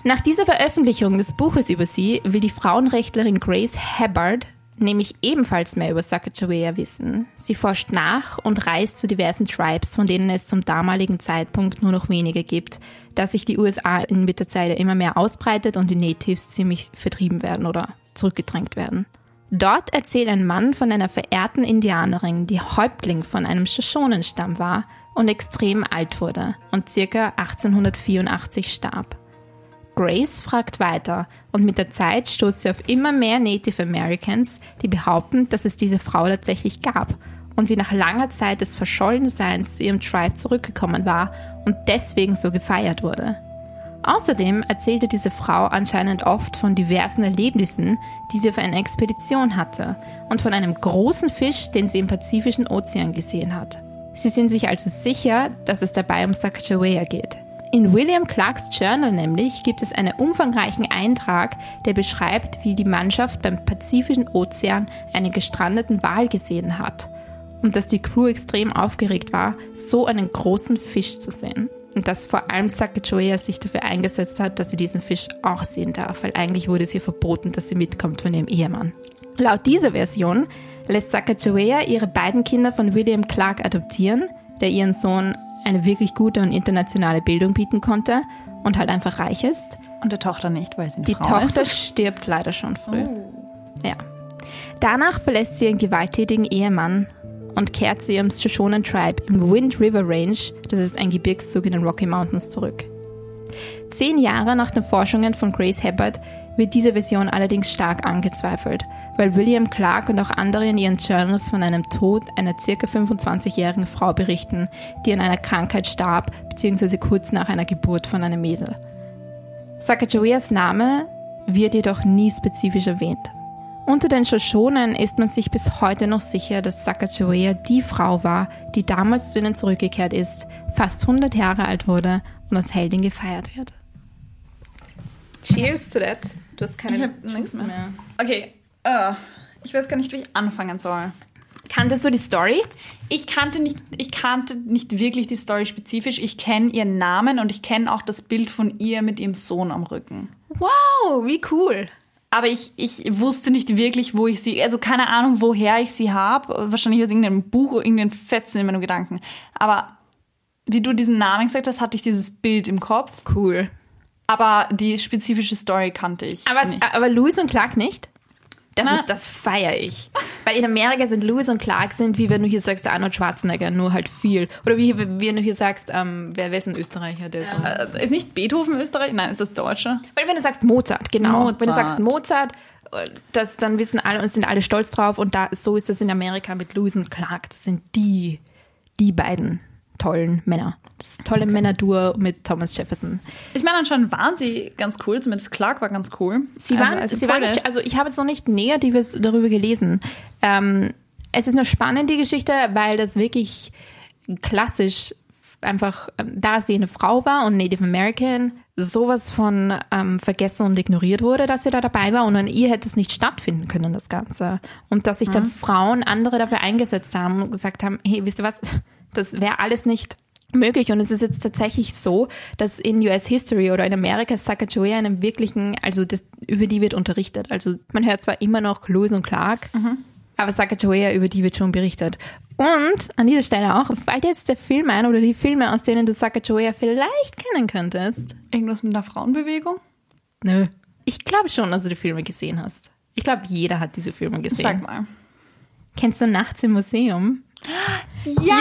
Nach dieser Veröffentlichung des Buches über sie will die Frauenrechtlerin Grace Hubbard nämlich ebenfalls mehr über Sacagawea wissen. Sie forscht nach und reist zu diversen Tribes, von denen es zum damaligen Zeitpunkt nur noch wenige gibt, da sich die USA in mit der Zeit immer mehr ausbreitet und die Natives ziemlich vertrieben werden oder zurückgedrängt werden. Dort erzählt ein Mann von einer verehrten Indianerin, die Häuptling von einem Shoshonenstamm war und extrem alt wurde und circa 1884 starb. Grace fragt weiter und mit der Zeit stoßt sie auf immer mehr Native Americans, die behaupten, dass es diese Frau tatsächlich gab und sie nach langer Zeit des Verschollenseins zu ihrem Tribe zurückgekommen war und deswegen so gefeiert wurde. Außerdem erzählte diese Frau anscheinend oft von diversen Erlebnissen, die sie auf einer Expedition hatte und von einem großen Fisch, den sie im Pazifischen Ozean gesehen hat. Sie sind sich also sicher, dass es dabei um Sacagawea geht. In William Clarks Journal nämlich gibt es einen umfangreichen Eintrag, der beschreibt, wie die Mannschaft beim Pazifischen Ozean einen gestrandeten Wal gesehen hat und dass die Crew extrem aufgeregt war, so einen großen Fisch zu sehen. Und dass vor allem Sacagawea sich dafür eingesetzt hat, dass sie diesen Fisch auch sehen darf, weil eigentlich wurde es ihr verboten, dass sie mitkommt von ihrem Ehemann. Laut dieser Version lässt Sacagawea ihre beiden Kinder von William Clark adoptieren, der ihren Sohn eine wirklich gute und internationale Bildung bieten konnte und halt einfach reich ist. Und der Tochter nicht, weil sie eine Die Frau Tochter ist. stirbt leider schon früh. Oh. Ja. Danach verlässt sie ihren gewalttätigen Ehemann und kehrt zu ihrem Shoshonen Tribe im Wind River Range, das ist ein Gebirgszug in den Rocky Mountains, zurück. Zehn Jahre nach den Forschungen von Grace Hubbard wird diese Version allerdings stark angezweifelt, weil William Clark und auch andere in ihren Journals von einem Tod einer ca. 25-jährigen Frau berichten, die an einer Krankheit starb bzw. kurz nach einer Geburt von einem Mädel. Sacagaweas Name wird jedoch nie spezifisch erwähnt. Unter den Shoshonen ist man sich bis heute noch sicher, dass Sacagawea die Frau war, die damals zu ihnen zurückgekehrt ist, fast 100 Jahre alt wurde und als Heldin gefeiert wird. Cheers to that. Du hast keine Ich hab nichts mehr. Okay, äh, ich weiß gar nicht, wie ich anfangen soll. Kanntest du die Story? Ich kannte nicht, ich kannte nicht wirklich die Story spezifisch. Ich kenne ihren Namen und ich kenne auch das Bild von ihr mit ihrem Sohn am Rücken. Wow, wie cool. Aber ich, ich wusste nicht wirklich, wo ich sie, also keine Ahnung, woher ich sie habe. Wahrscheinlich aus irgendeinem Buch oder irgendeinem Fetzen in meinem Gedanken. Aber wie du diesen Namen gesagt hast, hatte ich dieses Bild im Kopf. Cool. Aber die spezifische Story kannte ich Aber, nicht. aber Louis und Clark nicht? Das, Na. ist, das feiere ich. Weil in Amerika sind Louis und Clark sind, wie wenn du hier sagst, der Arnold Schwarzenegger, nur halt viel. Oder wie wenn du hier sagst, ähm, wer, wer ist ein Österreicher? Der so. Äh, ist nicht Beethoven Österreich? Nein, ist das Deutsche? Weil wenn du sagst Mozart, genau. Mozart. Wenn du sagst Mozart, äh, das, dann wissen alle und sind alle stolz drauf. Und da, so ist das in Amerika mit Louis und Clark. Das sind die, die beiden tollen Männer. Das tolle Männerduo mit Thomas Jefferson. Ich meine, anscheinend waren sie ganz cool, zumindest Clark war ganz cool. Sie Also waren, als sie waren nicht, also ich habe jetzt noch nicht Negatives darüber gelesen. Ähm, es ist eine spannende Geschichte, weil das wirklich klassisch einfach, ähm, da sie eine Frau war und Native American, sowas von ähm, vergessen und ignoriert wurde, dass sie da dabei war und an ihr hätte es nicht stattfinden können, das Ganze. Und dass sich dann Frauen, andere dafür eingesetzt haben und gesagt haben, hey, wisst ihr was, das wäre alles nicht möglich. Und es ist jetzt tatsächlich so, dass in US History oder in Amerika Sacagawea einen wirklichen, also das, über die wird unterrichtet. Also man hört zwar immer noch Lewis und Clark, aber Sacagawea, über die wird schon berichtet. Und an dieser Stelle auch, fällt dir jetzt der Film ein oder die Filme, aus denen du Sacagawea vielleicht kennen könntest? Irgendwas mit einer Frauenbewegung? Nö. Ich glaube schon, dass du die Filme gesehen hast. Ich glaube, jeder hat diese Filme gesehen. Sag mal. Kennst du Nachts im Museum? Ja!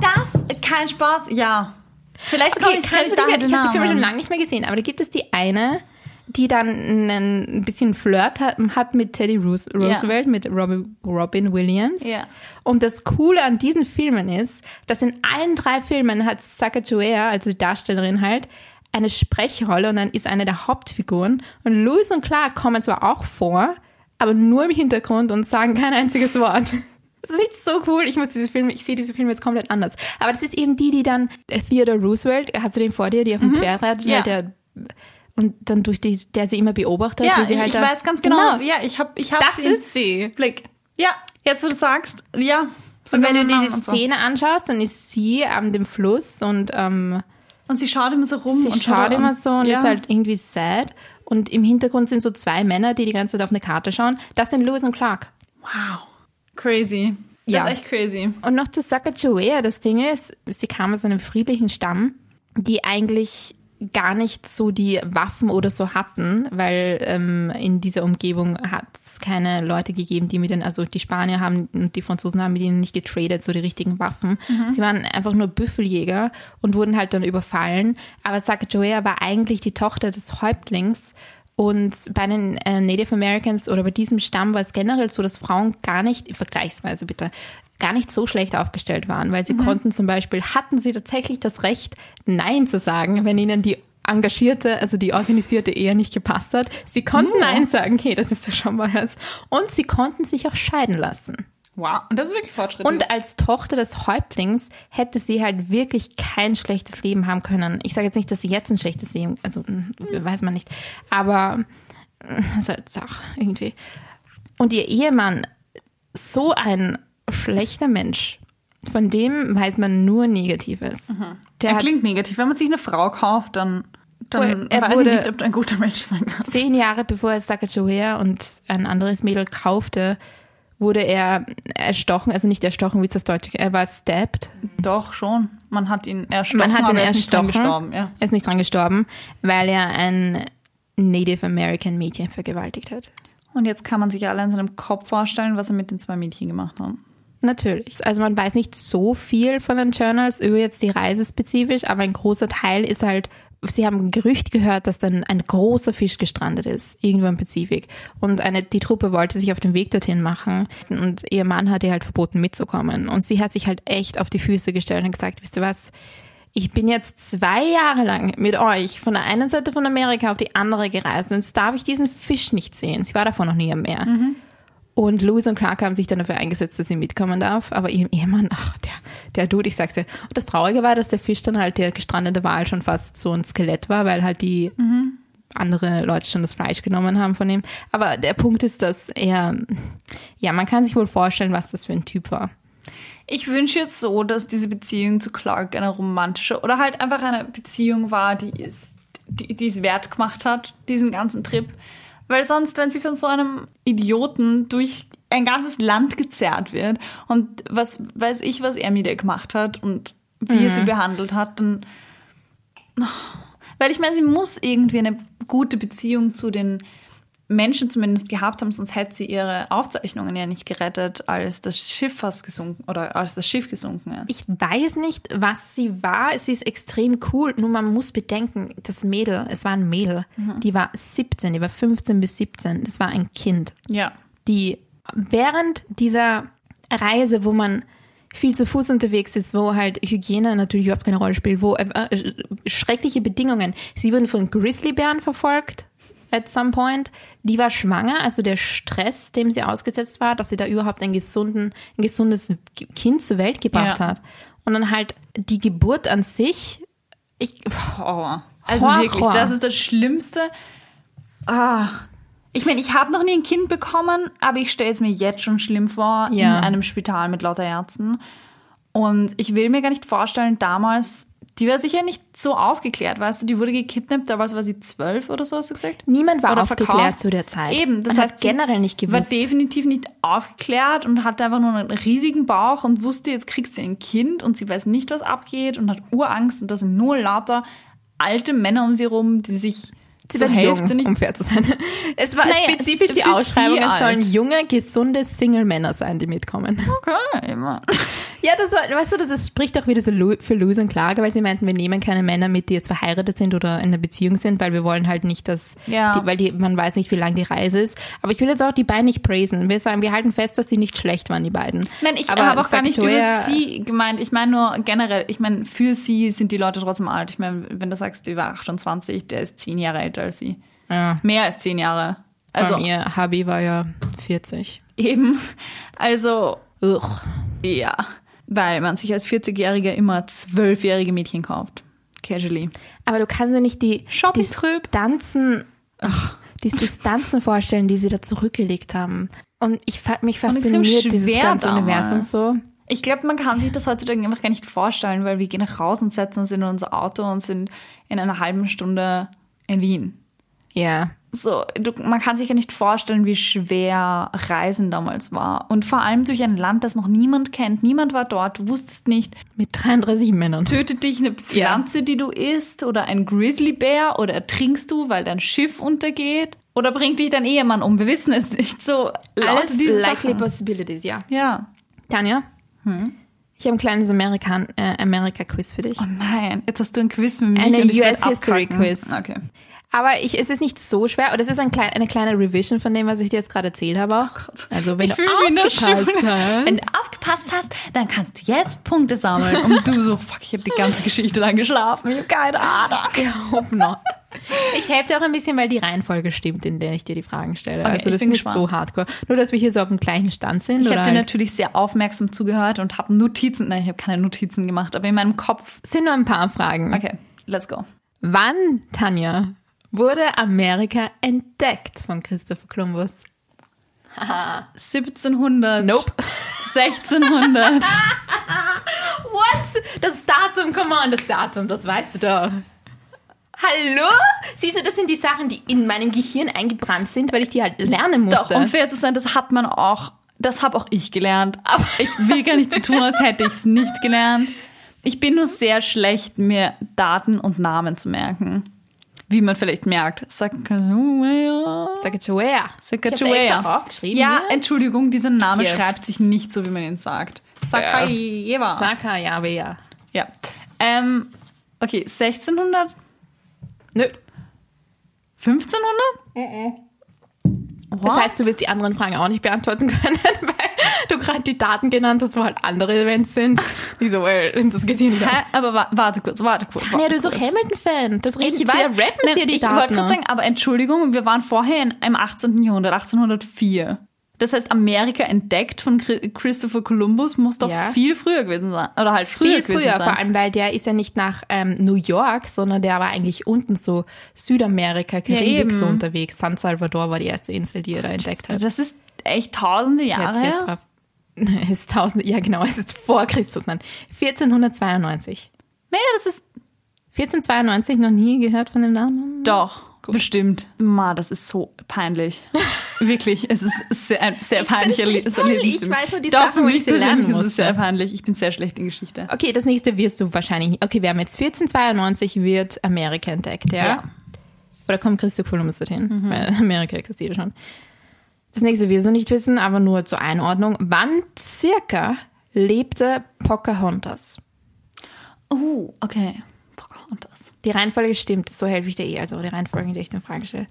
Das, kein Spaß, ja. Vielleicht Okay, ich, kannst du dich, ich habe die Filme schon lange nicht mehr gesehen, aber da gibt es die eine, die dann einen, ein bisschen Flirt hat, hat mit Teddy Roos- Roosevelt, mit Robin, Robin Williams. Ja. Und das Coole an diesen Filmen ist, dass in allen drei Filmen hat Sacagawea, also die Darstellerin halt, eine Sprechrolle und dann ist eine der Hauptfiguren. Und Lewis und Clark kommen zwar auch vor, aber nur im Hintergrund und sagen kein einziges Wort. Das ist so cool. Ich muss diese Filme, ich sehe diese Filme jetzt komplett anders. Aber das ist eben die, die dann Theodore Roosevelt, hast du den vor dir, die auf dem Pferd reitet, Mhm. Ja. der und dann durch die, der sie immer beobachtet, Ja, wie sie halt ich weiß ganz genau. Ja, ich hab, ich hab Das ist sie. Blick. Ja, jetzt wo du sagst, ja. Und wenn du dir die und so. Szene anschaust, dann ist sie an dem Fluss und ähm, Und sie schaut immer so rum. sie und schaut immer so und ja. ist halt irgendwie sad. Und im Hintergrund sind so zwei Männer, die die ganze Zeit auf eine Karte schauen. Das sind Lewis und Clark. Wow. Crazy. Ja. Das ist echt crazy. Und noch zu Sacagawea, das Ding ist, sie kam aus einem friedlichen Stamm, die eigentlich gar nicht so die Waffen oder so hatten, weil ähm, in dieser Umgebung hat es keine Leute gegeben, die mit den, also die Spanier haben und die Franzosen haben mit ihnen nicht getradet, so die richtigen Waffen. Sie waren einfach nur Büffeljäger und wurden halt dann überfallen. Aber Sacagawea war eigentlich die Tochter des Häuptlings und bei den äh, Native Americans oder bei diesem Stamm war es generell so, dass Frauen gar nicht, vergleichsweise bitte, gar nicht so schlecht aufgestellt waren, weil sie konnten zum Beispiel, hatten sie tatsächlich das Recht, Nein zu sagen, wenn ihnen die engagierte, also die organisierte Ehe nicht gepasst hat. Sie konnten Nein sagen, okay, das ist ja schon mal was. Und sie konnten sich auch scheiden lassen. Wow. Und das ist wirklich Fortschritt. Und als Tochter des Häuptlings hätte sie halt wirklich kein schlechtes Leben haben können. Ich sage jetzt nicht, dass sie jetzt ein schlechtes Leben, also mm, weiß man nicht, aber das ist halt Sache irgendwie. Und ihr Ehemann, so ein schlechter Mensch, von dem weiß man nur Negatives. Der er klingt negativ. Wenn man sich eine Frau kauft, dann, dann Er weiß ich nicht, ob du ein guter Mensch sein kannst. zehn Jahre bevor er Sacagawea und ein anderes Mädel kaufte, wurde er erstochen, also nicht erstochen, wie ist das Deutsche, er war stabbed. Doch, schon. Man hat ihn erstochen, Man hat ihn er ist nicht dran erstochen. gestorben. Ja. Er ist nicht dran gestorben, weil er ein Native American Mädchen vergewaltigt hat. Und jetzt kann man sich alle in seinem Kopf vorstellen, was er mit den zwei Mädchen gemacht hat. Natürlich. Also man weiß nicht so viel von den Journals über jetzt die Reise spezifisch, aber ein großer Teil ist halt sie haben ein Gerücht gehört, dass dann ein großer Fisch gestrandet ist, irgendwo im Pazifik. Und eine, die Truppe wollte sich auf den Weg dorthin machen. Und ihr Mann hat ihr halt verboten mitzukommen. Und sie hat sich halt echt auf die Füße gestellt und gesagt, wisst ihr was? Ich bin jetzt zwei Jahre lang mit euch von der einen Seite von Amerika auf die andere gereist und jetzt darf ich diesen Fisch nicht sehen. Sie war davor noch nie am Meer. Und Louis und Clark haben sich dann dafür eingesetzt, dass sie mitkommen darf. Aber ihrem Ehemann, ach, der, der Dude, ich sag's dir. Und das Traurige war, dass der Fisch dann halt, der gestrandete Wal schon fast so ein Skelett war, weil halt die andere Leute schon das Fleisch genommen haben von ihm. Aber der Punkt ist, dass er, ja, man kann sich wohl vorstellen, was das für ein Typ war. Ich wünsche jetzt so, dass diese Beziehung zu Clark eine romantische oder halt einfach eine Beziehung war, die es, die, die es wert gemacht hat, diesen ganzen Trip. Weil sonst, wenn sie von so einem Idioten durch ein ganzes Land gezerrt wird und was weiß ich, was er mit ihr gemacht hat und wie er sie behandelt hat, dann. Weil ich meine, sie muss irgendwie eine gute Beziehung zu den Menschen zumindest gehabt haben, sonst hätte sie ihre Aufzeichnungen ja nicht gerettet, als das Schiff fast gesunken oder als das Schiff gesunken ist. Ich weiß nicht, was sie war. Sie ist extrem cool. Nur man muss bedenken, das Mädel, es war ein Mädel, die war 17, die war 15 bis 17. Das war ein Kind. ja. die während dieser Reise, wo man viel zu Fuß unterwegs ist, wo halt Hygiene natürlich überhaupt keine Rolle spielt, wo äh, äh, schreckliche Bedingungen. Sie wurden von Grizzlybären verfolgt at some point. Die war schwanger, also der Stress, dem sie ausgesetzt war, dass sie da überhaupt ein, gesunden, ein gesundes Kind zur Welt gebracht Ja. hat. Und dann halt die Geburt an sich. Ich, Horror. Also Horror. wirklich, das ist das Schlimmste. Ah. Ich meine, ich habe noch nie ein Kind bekommen, aber ich stelle es mir jetzt schon schlimm vor Ja. in einem Spital mit lauter Ärzten. Und ich will mir gar nicht vorstellen, damals, die war sicher nicht so aufgeklärt, weißt du, die wurde gekidnappt, damals war sie zwölf oder so, hast du gesagt? niemand war Oder aufgeklärt verkauft. zu der Zeit. Eben, das Man heißt, generell nicht War gewusst. definitiv nicht aufgeklärt und hatte einfach nur einen riesigen Bauch und wusste, jetzt kriegt sie ein Kind und sie weiß nicht, was abgeht und hat Urangst und da sind nur lauter alte Männer um sie rum, die sich Sie zur Hälfte jung, nicht um fair zu sein. Es war Naja, spezifisch die sie Ausschreibung, es sollen alt. junge, gesunde Single-Männer sein, die mitkommen. Okay, immer. Ja, das war, weißt du, das spricht auch wieder so für Lose und Klage, weil sie meinten, wir nehmen keine Männer mit, die jetzt verheiratet sind oder in einer Beziehung sind, weil wir wollen halt nicht, dass, Ja. die, weil die, man weiß nicht, wie lang die Reise ist. Aber ich will jetzt auch die beiden nicht praisen. Wir sagen, wir halten fest, dass die nicht schlecht waren, die beiden. Nein, ich habe auch gar nicht über sie gemeint. Ich meine nur generell, ich meine, für sie sind die Leute trotzdem alt. Ich meine, wenn du sagst, die war 28, der ist zehn Jahre älter als sie. Ja. Mehr als zehn Jahre. Also Also, ihr Hubby war ja 40. eben. Also, Ugh. ja. Weil man sich als 40-Jähriger immer zwölfjährige Mädchen kauft. Casually. Aber du kannst dir nicht die. Distanzen, die Distanzen vorstellen, die sie da zurückgelegt haben. Und ich mich fasziniert dieses ganze damals. Universum so. Ich glaube, man kann sich das heutzutage einfach gar nicht vorstellen, weil wir gehen nach raus und setzen uns in unser Auto und sind in einer halben Stunde in Wien. Ja. So, du, man kann sich ja nicht vorstellen, wie schwer Reisen damals war. Und vor allem durch ein Land, das noch niemand kennt. Niemand war dort, du wusstest nicht, Mit 33 Männern. tötet dich eine Pflanze, die du isst, oder ein Grizzlybär, oder ertrinkst du, weil dein Schiff untergeht, oder bringt dich dein Ehemann um. Wir wissen es nicht. So, Alles diese likely Sachen. possibilities, ja. Ja. Tanja, ich habe ein kleines Amerikan äh, Amerika-Quiz für dich. Oh nein, jetzt hast du ein Quiz mit mir. Eine und ich werd US History abkacken. Quiz. Okay. Aber ich, es ist nicht so schwer, oder es ist ein klein, eine kleine Revision von dem, was ich dir jetzt gerade erzählt habe auch. Also wenn Ich du aufgepasst hast. Wenn du aufgepasst hast, dann kannst du jetzt Punkte sammeln. Und du so, fuck, ich habe die ganze Geschichte lang geschlafen. Ich habe keine Ahnung. Ich hoffe noch. Ich helfe dir auch ein bisschen, weil die Reihenfolge stimmt, in der ich dir die Fragen stelle. Okay, also ich das ist bin nicht so hardcore. Nur, dass wir hier so auf dem gleichen Stand sind. Ich habe dir halt- natürlich sehr aufmerksam zugehört und habe Notizen, nein, ich habe keine Notizen gemacht, aber in meinem Kopf. sind nur ein paar Fragen. Okay, let's go. Wann, Tanja, wurde Amerika entdeckt von Christopher Columbus? 1700. Nope. 1600. What? Das Datum, come on, das Datum, das weißt du doch. Hallo? Siehst du, das sind die Sachen, die in meinem Gehirn eingebrannt sind, weil ich die halt lernen musste. Doch, um fair zu sein, das hat man auch, das habe auch ich gelernt. Aber ich will gar nicht so tun, als hätte ich es nicht gelernt. Ich bin nur sehr schlecht, mir Daten und Namen zu merken. Wie man vielleicht merkt. Sacagawea. Sacagawea. Sacagawea. Ja. Entschuldigung, dieser Name Hier. schreibt sich nicht so, wie man ihn sagt. Sacagawea. Sacagawea. Ja. Ähm, okay, 1600? Nö. 1500? Das heißt, du wirst die anderen Fragen auch nicht beantworten können, weil du gerade die Daten genannt hast, wo halt andere Events sind. Wieso, well, das geht hier nicht Hä? Aber wa warte kurz, warte kurz. Ja, warte du bist doch kurz. Hamilton-Fan. Das Ich richtig weiß, rappen nein, hier die ich wollte Daten. gerade sagen, aber Entschuldigung, wir waren vorher im 18. Jahrhundert, 1804. Das heißt, Amerika entdeckt von Chri- Christopher Columbus muss doch Ja. viel früher gewesen sein. Oder halt früher viel gewesen früher, sein. vor allem, weil der ist ja nicht nach ähm, New York, sondern der war eigentlich unten so Südamerika, Karibik eben. so unterwegs. San Salvador war die erste Insel, die er da entdeckt hat. Das ist echt tausende Jahre Jetzt her. Es ist tausend, ja genau, es ist vor Christus, nein. 1492. Naja, das ist 1492 noch nie gehört von dem Namen? doch, bestimmt. Ma, das ist so peinlich. Wirklich, es ist sehr, sehr Ich peinlich, ich für mich. weiß nur die Doch, Sachen, mich ich lernen ist es musste. sehr peinlich. Ich bin sehr schlecht in Geschichte. Okay, das nächste wirst du wahrscheinlich. Okay, wir haben jetzt 1492 wird Amerika entdeckt, ja? Ja. Oder kommt Christoph Kolumbus dorthin? Weil Amerika existiert ja schon. Das nächste wirst du nicht wissen, aber nur zur Einordnung. Wann circa lebte Pocahontas? Oh, okay. Pocahontas. Die Reihenfolge stimmt, so helfe ich dir eh. Also die Reihenfolge, die ich dir in Frage stelle.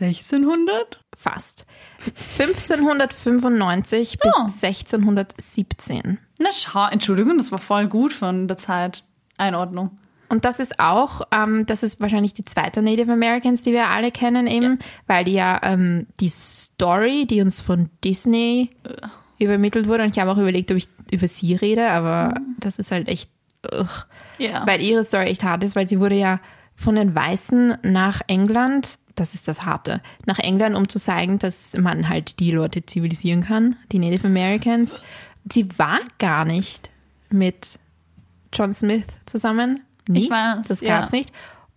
1600? Fast. 1595 bis Oh. 1617. Na schau, Entschuldigung, das war voll gut von der Zeit. Einordnung. Und das ist auch, ähm, das ist wahrscheinlich die zweite Native Americans, die wir alle kennen eben, weil die ja ähm, die Story, die uns von Disney übermittelt wurde, und ich habe auch überlegt, ob ich über sie rede, aber das ist halt echt, ugh, Ja. weil ihre Story echt hart ist, weil sie wurde ja von den Weißen nach England, das ist das Harte, nach England, um zu zeigen, dass man halt die Leute zivilisieren kann, die Native Americans. Sie war gar nicht mit John Smith zusammen. Nie. Ich weiß, das ja. gab's nicht.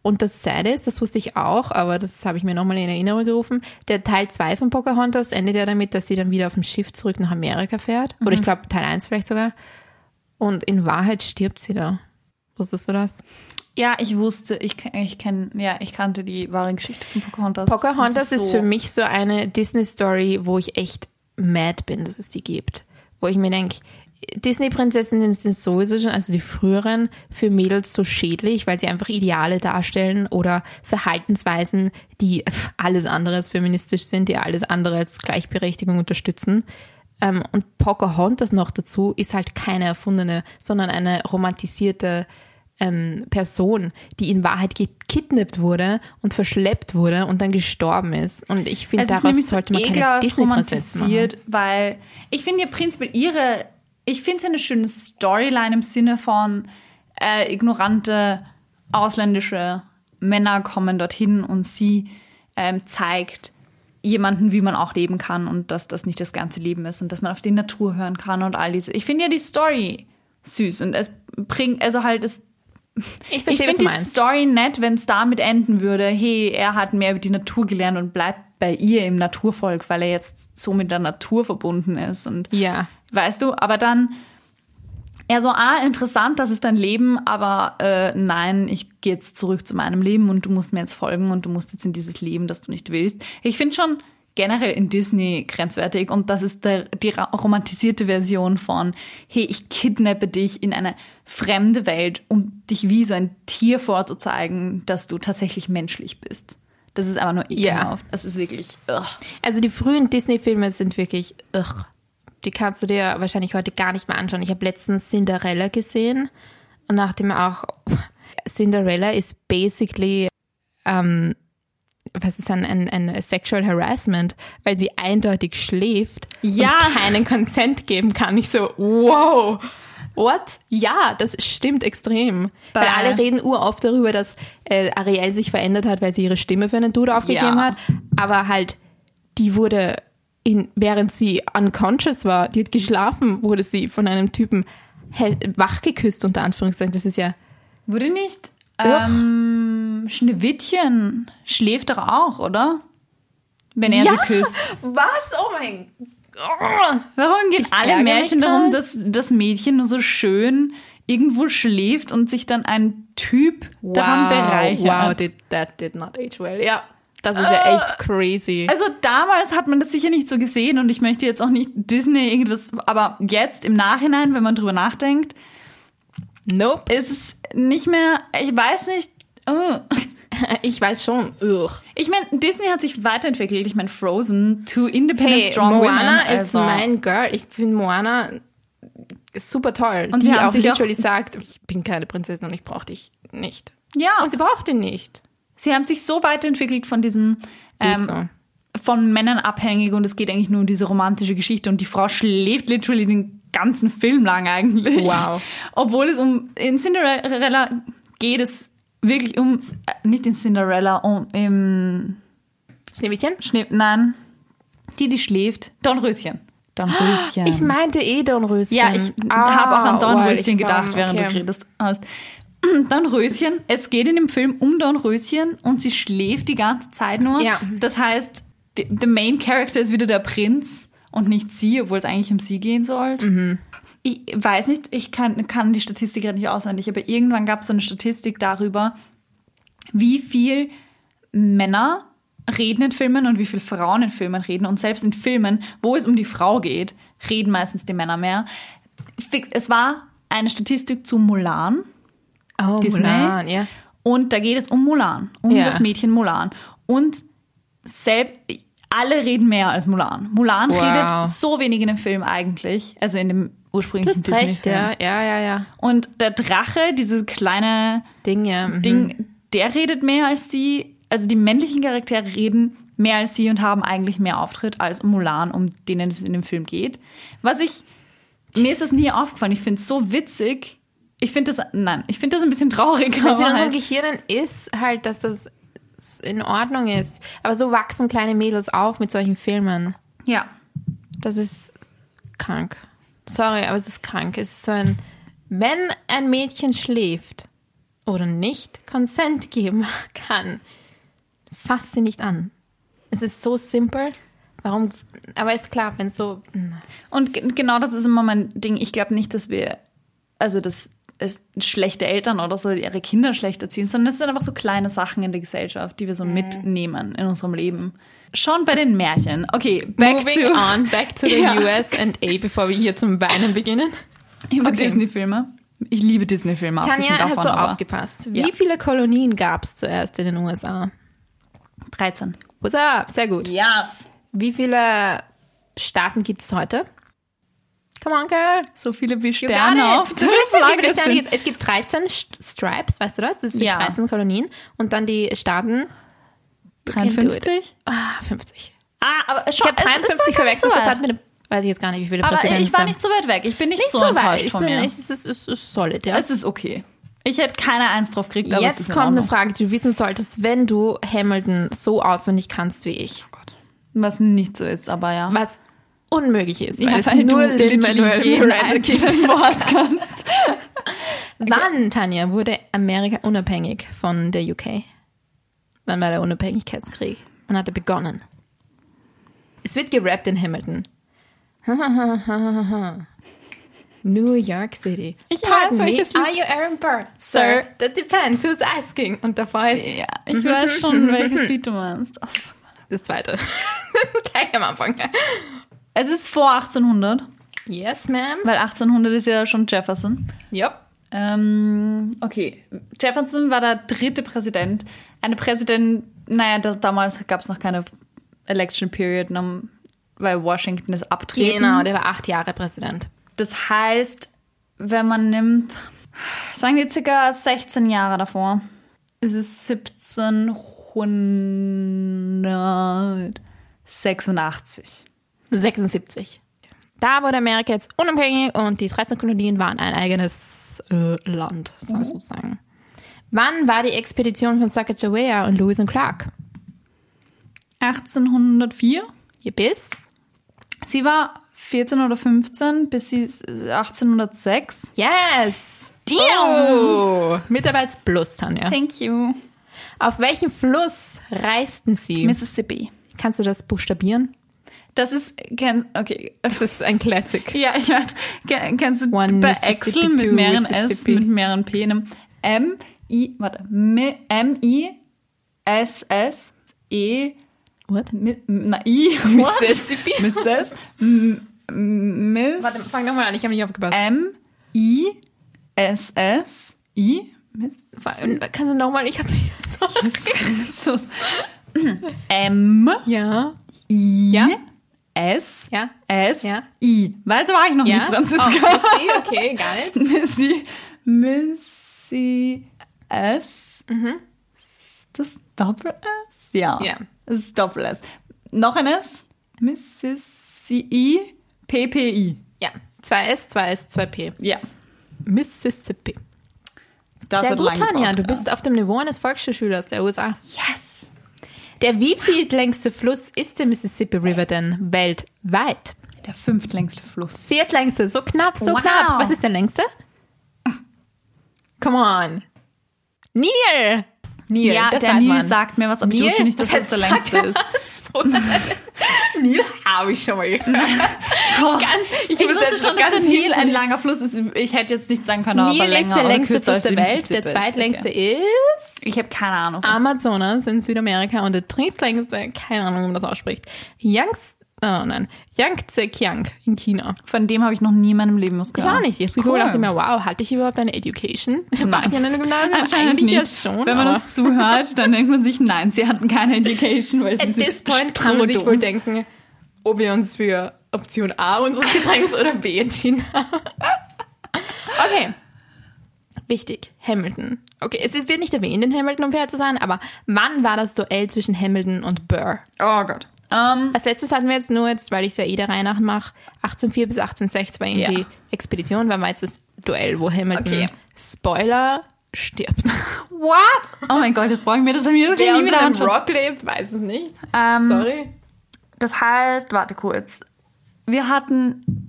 Und das Sad ist, das wusste ich auch, aber das habe ich mir nochmal in Erinnerung gerufen. Der Teil 2 von Pocahontas endet ja damit, dass sie dann wieder auf dem Schiff zurück nach Amerika fährt. Oder Mhm. ich glaube Teil 1 vielleicht sogar. Und in Wahrheit stirbt sie da. Wusstest du das? Ja, ich wusste, ich, ich kenne, ja, ich kannte die wahre Geschichte von Pocahontas. Pocahontas Das ist, für mich so eine Disney-Story, wo ich echt mad bin, dass es die gibt. Wo ich mir denke, Disney-Prinzessinnen sind sowieso schon, also die früheren, für Mädels so schädlich, weil sie einfach Ideale darstellen oder Verhaltensweisen, die alles andere als feministisch sind, die alles andere als Gleichberechtigung unterstützen. Ähm, und Pocahontas noch dazu ist halt keine erfundene, sondern eine romantisierte ähm, Person, die in Wahrheit gekidnappt wurde und verschleppt wurde und dann gestorben ist. Und ich finde, ist daraus so sollte man keine romantisiert, weil ich finde ja prinzipiell ihre, ich finde es eine schöne Storyline im Sinne von äh, ignorante ausländische Männer kommen dorthin und sie ähm, zeigt jemanden, wie man auch leben kann und dass das nicht das ganze Leben ist und dass man auf die Natur hören kann und all diese. Ich finde ja die Story süß und es bringt, also halt es Ich ich verstehe, finde die meinst. Story nett, wenn es damit enden würde, hey, er hat mehr über die Natur gelernt und bleibt bei ihr im Naturvolk, weil er jetzt so mit der Natur verbunden ist. Und Ja. weißt du, aber dann eher so, ah, interessant, das ist dein Leben, aber äh, nein, ich gehe jetzt zurück zu meinem Leben und du musst mir jetzt folgen und du musst jetzt in dieses Leben, das du nicht willst. Ich finde schon generell in Disney grenzwertig und das ist der, die romantisierte Version von, hey, ich kidnappe dich in eine fremde Welt, um dich wie so ein Tier vorzuzeigen, dass du tatsächlich menschlich bist. Das ist aber nur ekelhaft. Das ist wirklich, ugh. Also die frühen Disney-Filme sind wirklich, ugh, die kannst du dir wahrscheinlich heute gar nicht mehr anschauen. Ich habe letztens Cinderella gesehen und nachdem auch Cinderella ist basically ähm, was ist ein, ein, ein Sexual Harassment, weil sie eindeutig schläft Ja. und keinen Consent geben kann. Ich so, wow, what? Ja, das stimmt extrem. Weil Bei- alle reden uroft darüber, dass äh, Ariel sich verändert hat, weil sie ihre Stimme für einen Dude aufgegeben Ja. hat. Aber halt, die wurde, in, während sie unconscious war, die hat geschlafen, wurde sie von einem Typen he- wachgeküsst, unter Anführungszeichen. Das ist ja, Wurde nicht ähm, Schneewittchen schläft doch auch, oder? Wenn er Ja! sie küsst. was? Oh mein Warum gehen alle Märchen darum, dass das Mädchen nur so schön irgendwo schläft und sich dann ein Typ daran bereichert? Wow, did, that did not age well. Ja, das ist ja echt crazy. Also damals hat man das sicher nicht so gesehen und ich möchte jetzt auch nicht Disney irgendwas, aber jetzt im Nachhinein, wenn man drüber nachdenkt, nope. ist es nicht mehr, ich weiß nicht, oh. Ich weiß schon. Ugh. Ich meine, Disney hat sich weiterentwickelt. Ich meine, Frozen, Two Independent Hey, Strong Moana Women. ist also- mein Girl. Ich finde Moana super toll. Und die sie haben auch sich auch- literally sagt, ich bin keine Prinzessin und ich brauche dich nicht. Ja, Und sie braucht ihn nicht. Sie haben sich so weiterentwickelt von diesem ähm, so. von Männern abhängig und es geht eigentlich nur um diese romantische Geschichte und die Frau schläft literally den ganzen Film lang eigentlich. Wow. Obwohl es um in Cinderella geht es wirklich um äh, nicht in Cinderella um im Schneewittchen? Schnee, nein, die die schläft, Dornröschen. Dornröschen. Ich meinte eh Dornröschen. Ja, ich Ah, habe auch an Dornröschen ich- gedacht, warum? während du Okay. geredet hast. Dornröschen, es geht in dem Film um Dornröschen und sie schläft die ganze Zeit nur. Ja. Das heißt, the, the main character ist wieder der Prinz und nicht sie, obwohl es eigentlich um sie gehen soll. Mhm. Ich weiß nicht, ich kann, kann die Statistik gerade nicht auswendig, aber irgendwann gab es so eine Statistik darüber, wie viel Männer reden in Filmen und wie viel Frauen in Filmen reden. Und selbst in Filmen, wo es um die Frau geht, reden meistens die Männer mehr. Es war eine Statistik zu Mulan Oh, Disney. Mulan, ja. und da geht es um Mulan, um Ja. das Mädchen Mulan. Und selbst alle reden mehr als Mulan. Mulan Wow. redet so wenig in dem Film eigentlich, also in dem Du ursprünglichen hast recht, Disney-Film. ja, ja, ja, ja. Und der Drache, dieses kleine Ding, ja. mhm. Ding, der redet mehr als sie. Also die männlichen Charaktere reden mehr als sie und haben eigentlich mehr Auftritt als Mulan, um denen es in dem Film geht. Was ich, mir ist das nie aufgefallen. Ich finde es so witzig. Ich finde das, nein, ich finde das ein bisschen traurig. Was in unserem halt, Gehirn ist halt, dass das in Ordnung ist. Aber so wachsen kleine Mädels auf mit solchen Filmen. ja. Das ist krank. Sorry, aber es ist krank. Es ist so ein, wenn ein Mädchen schläft oder nicht Consent geben kann, fass sie nicht an. Es ist so simpel. Warum? Aber ist klar, wenn so. Und ge- genau das ist immer mein Ding. Ich glaube nicht, dass wir, also dass schlechte Eltern oder so ihre Kinder schlecht erziehen, sondern es sind einfach so kleine Sachen in der Gesellschaft, die wir so mitnehmen in unserem Leben. Schon bei den Märchen. Okay, back Moving to on, back to the Ja. US and A, bevor wir hier zum Weinen beginnen. über Okay. Disney-Filme. Ich liebe Disney-Filme, Tanja, davon. hast du aber aufgepasst? Wie Ja. viele Kolonien gab es zuerst in den USA? 13. What's up? Sehr gut. Yes. Wie viele Staaten gibt es heute? Come on, girl. So viele wie Sterne auf So der Flagge sind. Es gibt 13 St- Stripes, weißt du das? Das für Ja. 13 Kolonien. Und dann die Staaten. 53? Ah, 50. Ah, aber Ich schon, habe 53 verwechselt sofort mit dem. Weiß ich jetzt gar nicht, wie viele Aber Präsidenten ich war nicht so weit weg. Ich bin nicht, Nicht so, so weit. enttäuscht Ich von bin, mir. es ist, es ist, es ist solid, ja. es ist okay. Ich hätte keine Eins drauf gekriegt, Jetzt kommt eine. Frage, die du wissen solltest, wenn du Hamilton so auswendig kannst wie ich. Was nicht so ist, aber ja. Was unmöglich ist, Ja, weil es weil nur Lin-Manuel Miranda einzelnen Wort kannst. Wann, Tanja, wurde Amerika unabhängig von der UK? Wann war der Unabhängigkeitskrieg? Wann hat er begonnen? Es wird gerappt in Hamilton. New York City. Ich Pardon weiß, me, welches Lied- are you Aaron Burr? Sir. That depends, who's asking? Und davor ist Ja, ich weiß schon, welches Lied du meinst. Oh, das zweite. Gleich am Anfang. Es ist vor 1800, Yes, ma'am. weil 1800 ist ja schon Jefferson. Yep. Ähm, okay, Jefferson war der dritte Präsident. Eine Präsident, naja, das, damals gab es noch keine Election Period, weil Washington ist abtreten. Genau, der war acht Jahre Präsident. Das heißt, wenn man nimmt, sagen wir circa 16 Jahre davor, ist es 1786. 76. Da wurde Amerika jetzt unabhängig und die 13 Kolonien waren ein eigenes äh, Land, soll ich so sagen. Wann war die Expedition von Sacagawea und Lewis und Clark? 1804. Ihr bis? Sie war 14 oder 15 bis sie 1806. Yes! Oh! Mitarbeits plus, Tanja. Thank you. Auf welchen Fluss reisten sie? Mississippi. Kannst du das buchstabieren? Das ist, kenn, okay. Das ist ein Classic. Ja, ich weiß. Ken- Kennst du One bei Excel mit mehreren S, mit mehreren P, einem M, I, warte, M, M, I, S, S, E, What? Mi- na, I, what? Mississippi? Mrs. M, Miss, Warte, fang nochmal an, ich habe nicht aufgepasst. M, I, S, S, I, Kannst du nochmal? Ich habe nicht so. Christus. M, Ja. I, Ja. S, Ja. S, Ja. I. Weiter war ich noch Ja. nicht, Franziska. Oh, Missy, okay, geil. Missy, Missy S. Ist das Doppel S? Ja. Ja. Es ist Doppel S. Noch ein S. Mississippi, PPI. Ja. 2S, 2S, 2P. Ja. Mississippi. Das Sehr gut, Tanja. Du bist auf dem Niveau eines Volksschulschülers der USA. Yes. Der wievieltlängste Fluss ist der Mississippi River denn weltweit? Der fünftlängste Fluss. Viertlängste, so knapp, so Wow. knapp. Was ist der längste? Come on. Nil! Nil, Ja, das der Nil sagt mir was, aber ich Nil? wusste nicht, dass das Was der längste ist. Nil habe ich schon mal gehört. ganz, ich, Ich wusste jetzt schon, dass ganz der Nil ein langer Fluss ist. Ich hätte jetzt nicht sagen können, Nil länger ist der längste Fluss der Welt. Der zweitlängste Okay. ist Ich habe keine Ahnung. Amazonas in Südamerika und der drittlängste, keine Ahnung, wie man das ausspricht, Yangtze, oh nein, Yangtze-Kiang in China. Von dem habe ich noch nie in meinem Leben was Ich gehört. auch nicht. Jetzt cool. dachte ich mir, wow, hatte ich überhaupt eine Education? Ich war Nein. ich in einem Gymnasium? Anscheinend nicht. ja schon. Wenn man uns zuhört, dann denkt man sich, nein, sie hatten keine Education, weil sie at this point kann man sich wohl denken, ob wir uns für Option A unseres Getränks oder B entschieden haben. Okay. Wichtig, Hamilton. Okay, es ist- wird nicht erwähnt in Hamilton, um fair zu sein, aber wann war das Duell zwischen Hamilton und Burr? Oh Gott. Ähm, Als letztes hatten wir jetzt nur, jetzt, weil ich es ja eh der Reihe nach mache, 1804 bis 1806 war eben Ja. die Expedition, war jetzt das Duell, wo Hamilton, Okay. Spoiler, stirbt. what? Oh mein Gott, jetzt brauche ich mir das mir das Wer nie wieder anschauen. Rock lebt, weiß es nicht. Ähm, Sorry. Das heißt, warte kurz. Wir hatten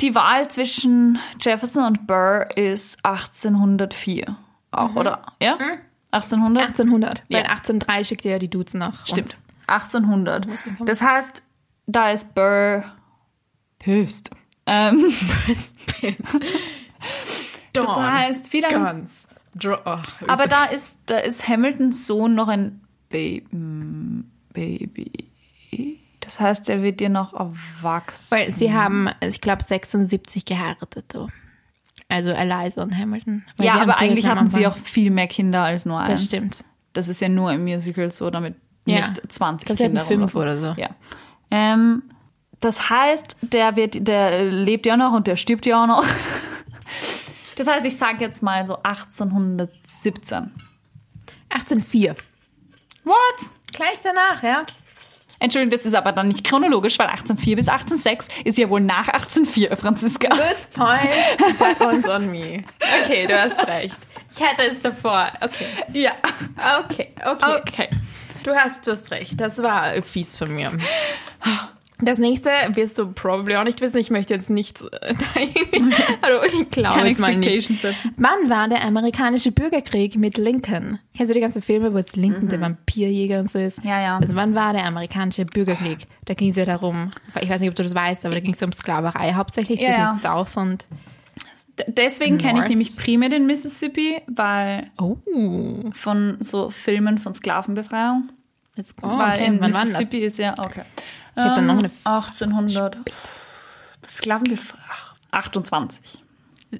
die Wahl zwischen Jefferson und Burr ist 1804. Auch, Mhm. oder? Ja? 1800? 1800, weil Ja. 1803 schickte ja die Dudes nach. Stimmt. 1800. Das heißt, da ist Burr pissed. Ähm, das heißt, wie lange ganz. Oh, Aber da ist, da ist Hamiltons Sohn noch ein Baby. Baby. Das heißt, er wird dir noch erwachsen. weil sie haben, ich glaube, 76 geheiratet. So. Also Eliza und Hamilton. Ja, aber eigentlich hatten sie auch viel mehr Kinder als nur eins. Das stimmt. Das ist ja nur im Musical so, damit Ja. nicht 20 Ich hatten Kinder fünf oder so. Ja. Ähm, das heißt, der wird, der lebt ja noch und der stirbt ja auch noch. Das heißt, ich sage jetzt mal so 1817. 1804. What? Gleich danach, ja. Entschuldigung, das ist aber dann nicht chronologisch, weil 1804 bis 1806 ist ja wohl nach 1804, Franziska. Good point. That one's on me. Okay, du hast recht. Ich hätte es davor. Okay. Ja. Okay, okay. Okay. Du hast, du hast recht. Das war fies von mir. Das nächste wirst du probably auch nicht wissen. Ich möchte jetzt nicht äh, also ich glaube jetzt mal nicht. Setzen. Wann war der amerikanische Bürgerkrieg mit Lincoln? Kennst du die ganzen Filme, wo es Lincoln der Vampirjäger und so ist? Ja, ja. Also wann war der amerikanische Bürgerkrieg? Da ging es ja darum, ich weiß nicht, ob du das weißt, aber da ging es um Sklaverei, hauptsächlich Ja, zwischen ja. South und Deswegen kenne ich nämlich primär den Mississippi, weil Oh, von so Filmen von Sklavenbefreiung. let's go. weil okay. in Wann? Mississippi ist ja, okay. Ich hab dann noch eine 1800. Sklavenbefreiung. 28.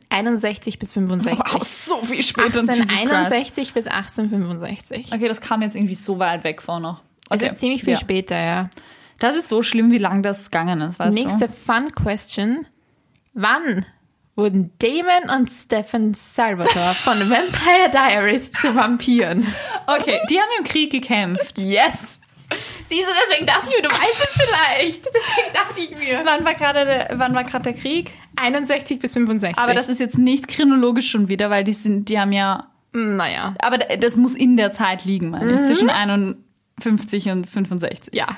61 bis 65. Wow, so viel später. Jesus Christ. 1861 bis 1865. Okay, das kam jetzt irgendwie so weit weg vor noch. Es Okay. ist ziemlich viel ja. später, ja. Das ist so schlimm, wie lang das gegangen ist, weißt Nächste du? Fun Question. Wann wurden Damon und Stephen Salvatore von Vampire Diaries zu Vampiren? Okay, die haben im Krieg gekämpft. Yes! Siehst du, deswegen dachte ich mir, du weißt es vielleicht. Deswegen dachte ich mir. Wann war gerade der, wann war gerade der Krieg? 61 bis 65. Aber das ist jetzt nicht chronologisch schon wieder, weil die sind, die haben ja, naja. aber das muss in der Zeit liegen, meine ich, zwischen 51 und 65. Ja.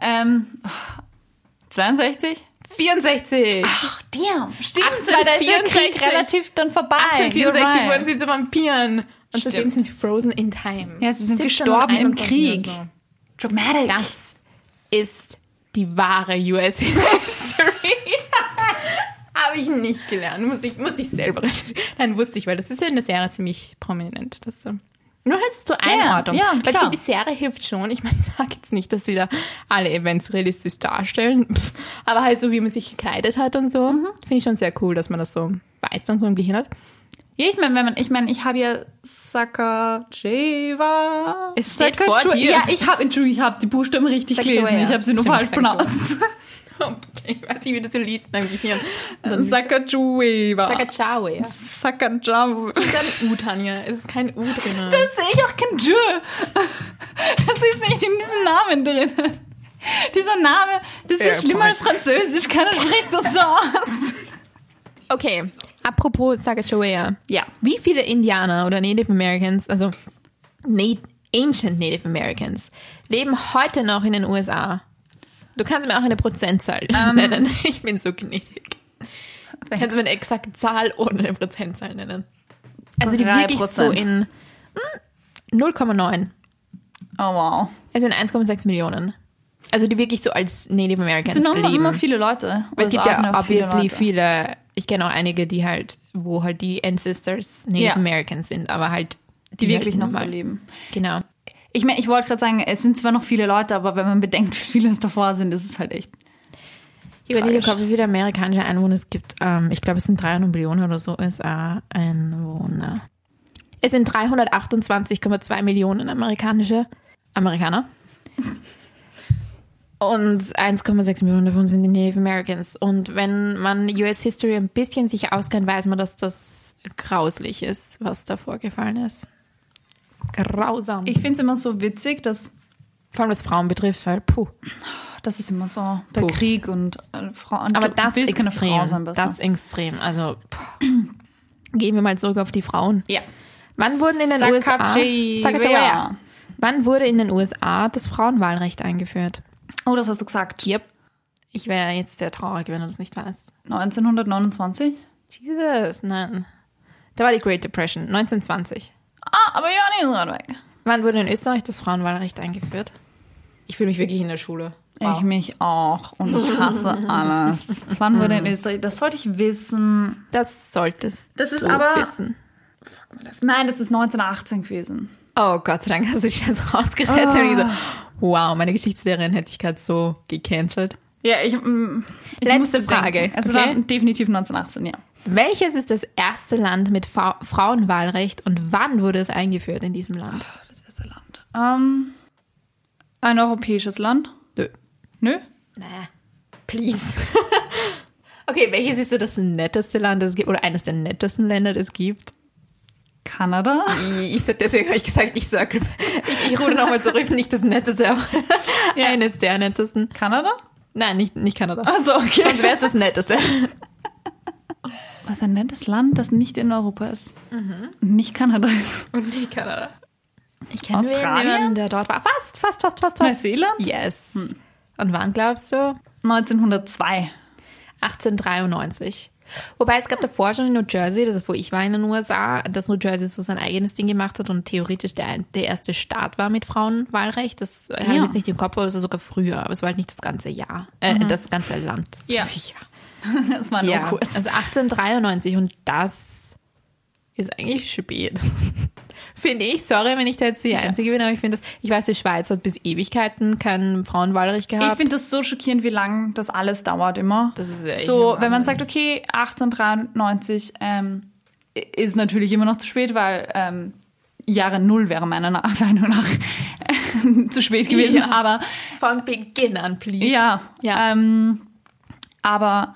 Ähm, 62? 64. Ach, damn. Stimmt, 1864. weil da ist der Krieg relativ dann vorbei. 1864 You're right. wurden sie zu Vampiren. Und seitdem Stimmt. sind sie frozen in time. Ja, sie sind gestorben im 1721 Krieg. so. Dramatic. Das ist die wahre US History. Habe ich nicht gelernt. Muss ich, musste ich selber recherchieren. Nein, wusste ich, weil das ist ja in der Serie ziemlich prominent. Das, nur halt zur Einordnung. ja, weil ich klar. finde, die Serie hilft schon. Ich meine, ich sage jetzt nicht, dass sie da alle Events realistisch darstellen. Pff, aber halt so, wie man sich gekleidet hat und so. Finde ich schon sehr cool, dass man das so weiß und so im Gehirn hat. Ja, ich meine, wenn man, ich meine, ich habe ja Sakajewa. Es steht vor Sakajewa- dir. Ja, ich habe, Entschuldigung, ich habe die Buchstaben richtig Sakajewa, gelesen. Ich ja. habe sie nur falsch pronounced. Ich weiß nicht, wie das so liest in meinem Gehirn. Sakajewa. Sakachawe. ja. Sakajawa. Das ist ein U, Tanja. Es ist kein U drin. Da sehe ich auch kein J. Das ist nicht in diesem Namen drin. Dieser Name, das ist Ja, schlimmer als. Französisch. Keiner spricht das so aus. Okay, apropos Sacagawea. Ja. Wie viele Indianer oder Native Americans, also Na Ancient Native Americans, leben heute noch in den USA? Du kannst mir auch eine Prozentzahl nennen. Ich bin so gnädig. Kannst du mir eine exakte Zahl oder eine Prozentzahl nennen? Also die wirklich so in hm, 0,9. Oh wow. Es sind 1,6 Millionen. Also die wirklich so als Native Es Americans sind noch immer, leben. immer viele Leute. Weil es gibt USA sind ja auch obviously Leute. viele, ich kenne auch einige, die halt, wo halt die Ancestors Native Ja. Americans sind, aber halt die wirklich halt noch so leben. Genau. Ich meine, ich wollte gerade sagen, es sind zwar noch viele Leute, aber wenn man bedenkt, wie viele es davor sind, ist es halt echt. Ich überlege gerade, wie viele amerikanische Einwohner es gibt. Ähm, ich glaube, es sind 300 Millionen oder so USA-Einwohner. Es sind 328,2 Millionen amerikanische Amerikaner. Und 1,6 Millionen davon sind die Native Americans. Und wenn man US History ein bisschen sich auskennt, weiß man, dass das grauslich ist, was da vorgefallen ist. Grausam. Ich finde es immer so witzig, dass Vor allem was Frauen betrifft, weil puh. das ist immer so bei Puh. Krieg und äh, Frauen. Aber das keine extrem. Frau sein, das extrem. Also puh. gehen wir mal zurück auf die Frauen. ja. Wann wurden in den USA Sacagawea. Sacagawea. Wann wurde in den USA das Frauenwahlrecht eingeführt? Oh, das hast du gesagt. Yep. Ich wäre jetzt sehr traurig, wenn du das nicht weißt. 1929? Jesus, nein. Da war die Great Depression, 1920. Ah, aber ja, nicht so weit weg. Wann wurde in Österreich das Frauenwahlrecht eingeführt? Ich fühle mich wirklich in der Schule. Ich mich auch. Und ich hasse alles. Wann wurde in Österreich? Das sollte ich wissen. Das solltest Das ist du aber- wissen. Nein, das ist 1918 gewesen. Oh Gott sei Dank hast du dich jetzt rausgerettet. Und ich so, wow, meine Geschichtslehrerin hätte ich gerade so gecancelt. Ja, ich. mm, ich Letzte Frage, denken. Also okay? war definitiv 1918, ja. Welches ist das erste Land mit Fa Frauenwahlrecht und wann wurde es eingeführt in diesem Land? Das erste Land. Ähm, ein europäisches Land? Nö. Nö? Naja, please. okay, welches ist so das netteste Land, das es gibt, oder eines der nettesten Länder, das es gibt? Kanada? Ich, deswegen habe ich gesagt, ich sage, ich, ich rufe nochmal zurück, nicht das netteste, aber eines der nettesten. Kanada? Nein, nicht, nicht Kanada. Also okay. Sonst wäre es das netteste. Was ein nettes Land, das nicht in Europa ist. Und nicht Kanada ist. Und nicht Kanada. Ich kenne Australien? jemanden, der dort war. Fast, fast, fast, fast, fast. Neuseeland? Yes. Und wann glaubst du? 1902. 1893. Wobei es gab davor schon in New Jersey, das ist wo ich war in den USA, dass New Jersey so sein eigenes Ding gemacht hat und theoretisch der, der erste Staat war mit Frauenwahlrecht. Das habe ich Ja. jetzt nicht im Kopf, aber es war sogar früher. Aber es war halt nicht das ganze Jahr, äh, das ganze Land. Das Ja. Jahr. Das war nur Ja, kurz. also 1893 und das ist eigentlich spät. finde ich, sorry, wenn ich da jetzt die Einzige bin, aber ich finde das, ich weiß, die Schweiz hat bis Ewigkeiten kein Frauenwahlrecht gehabt. Ich finde das so schockierend, wie lang das alles dauert immer. Das ist echt so, wenn man sagt, okay, 1893 ähm, ist natürlich immer noch zu spät, weil ähm, Jahre Null wäre meiner Meinung nach äh, zu spät gewesen. Ja. Aber Von Beginn an, please. ja, Ja. Ähm, aber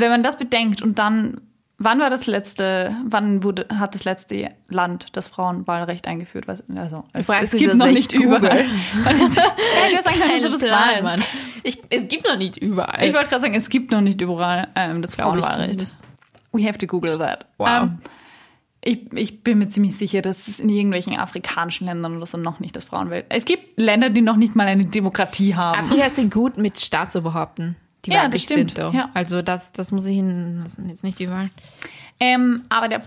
wenn man das bedenkt und dann, wann war das letzte, wann wurde, hat das letzte Land das Frauenwahlrecht eingeführt? Was- Also, es, es gibt noch nicht überall. ich würde sagen, das ist so das Plan, Land. Mann. Ich, es gibt noch nicht überall. Ich wollte gerade sagen, es gibt noch nicht überall ähm, das Frauenwahlrecht. We have to Google that. Wow. Ähm, ich, ich bin mir ziemlich sicher, dass es in irgendwelchen afrikanischen Ländern oder so noch nicht das Frauenwahlrecht. Es gibt Länder, die noch nicht mal eine Demokratie haben. Afrika ist gut mit Staatsoberhaupten, die Ja, weiblich sind. Doch. ja. Also das, das muss ich Ihnen das sind jetzt nicht überall. Ähm, aber der,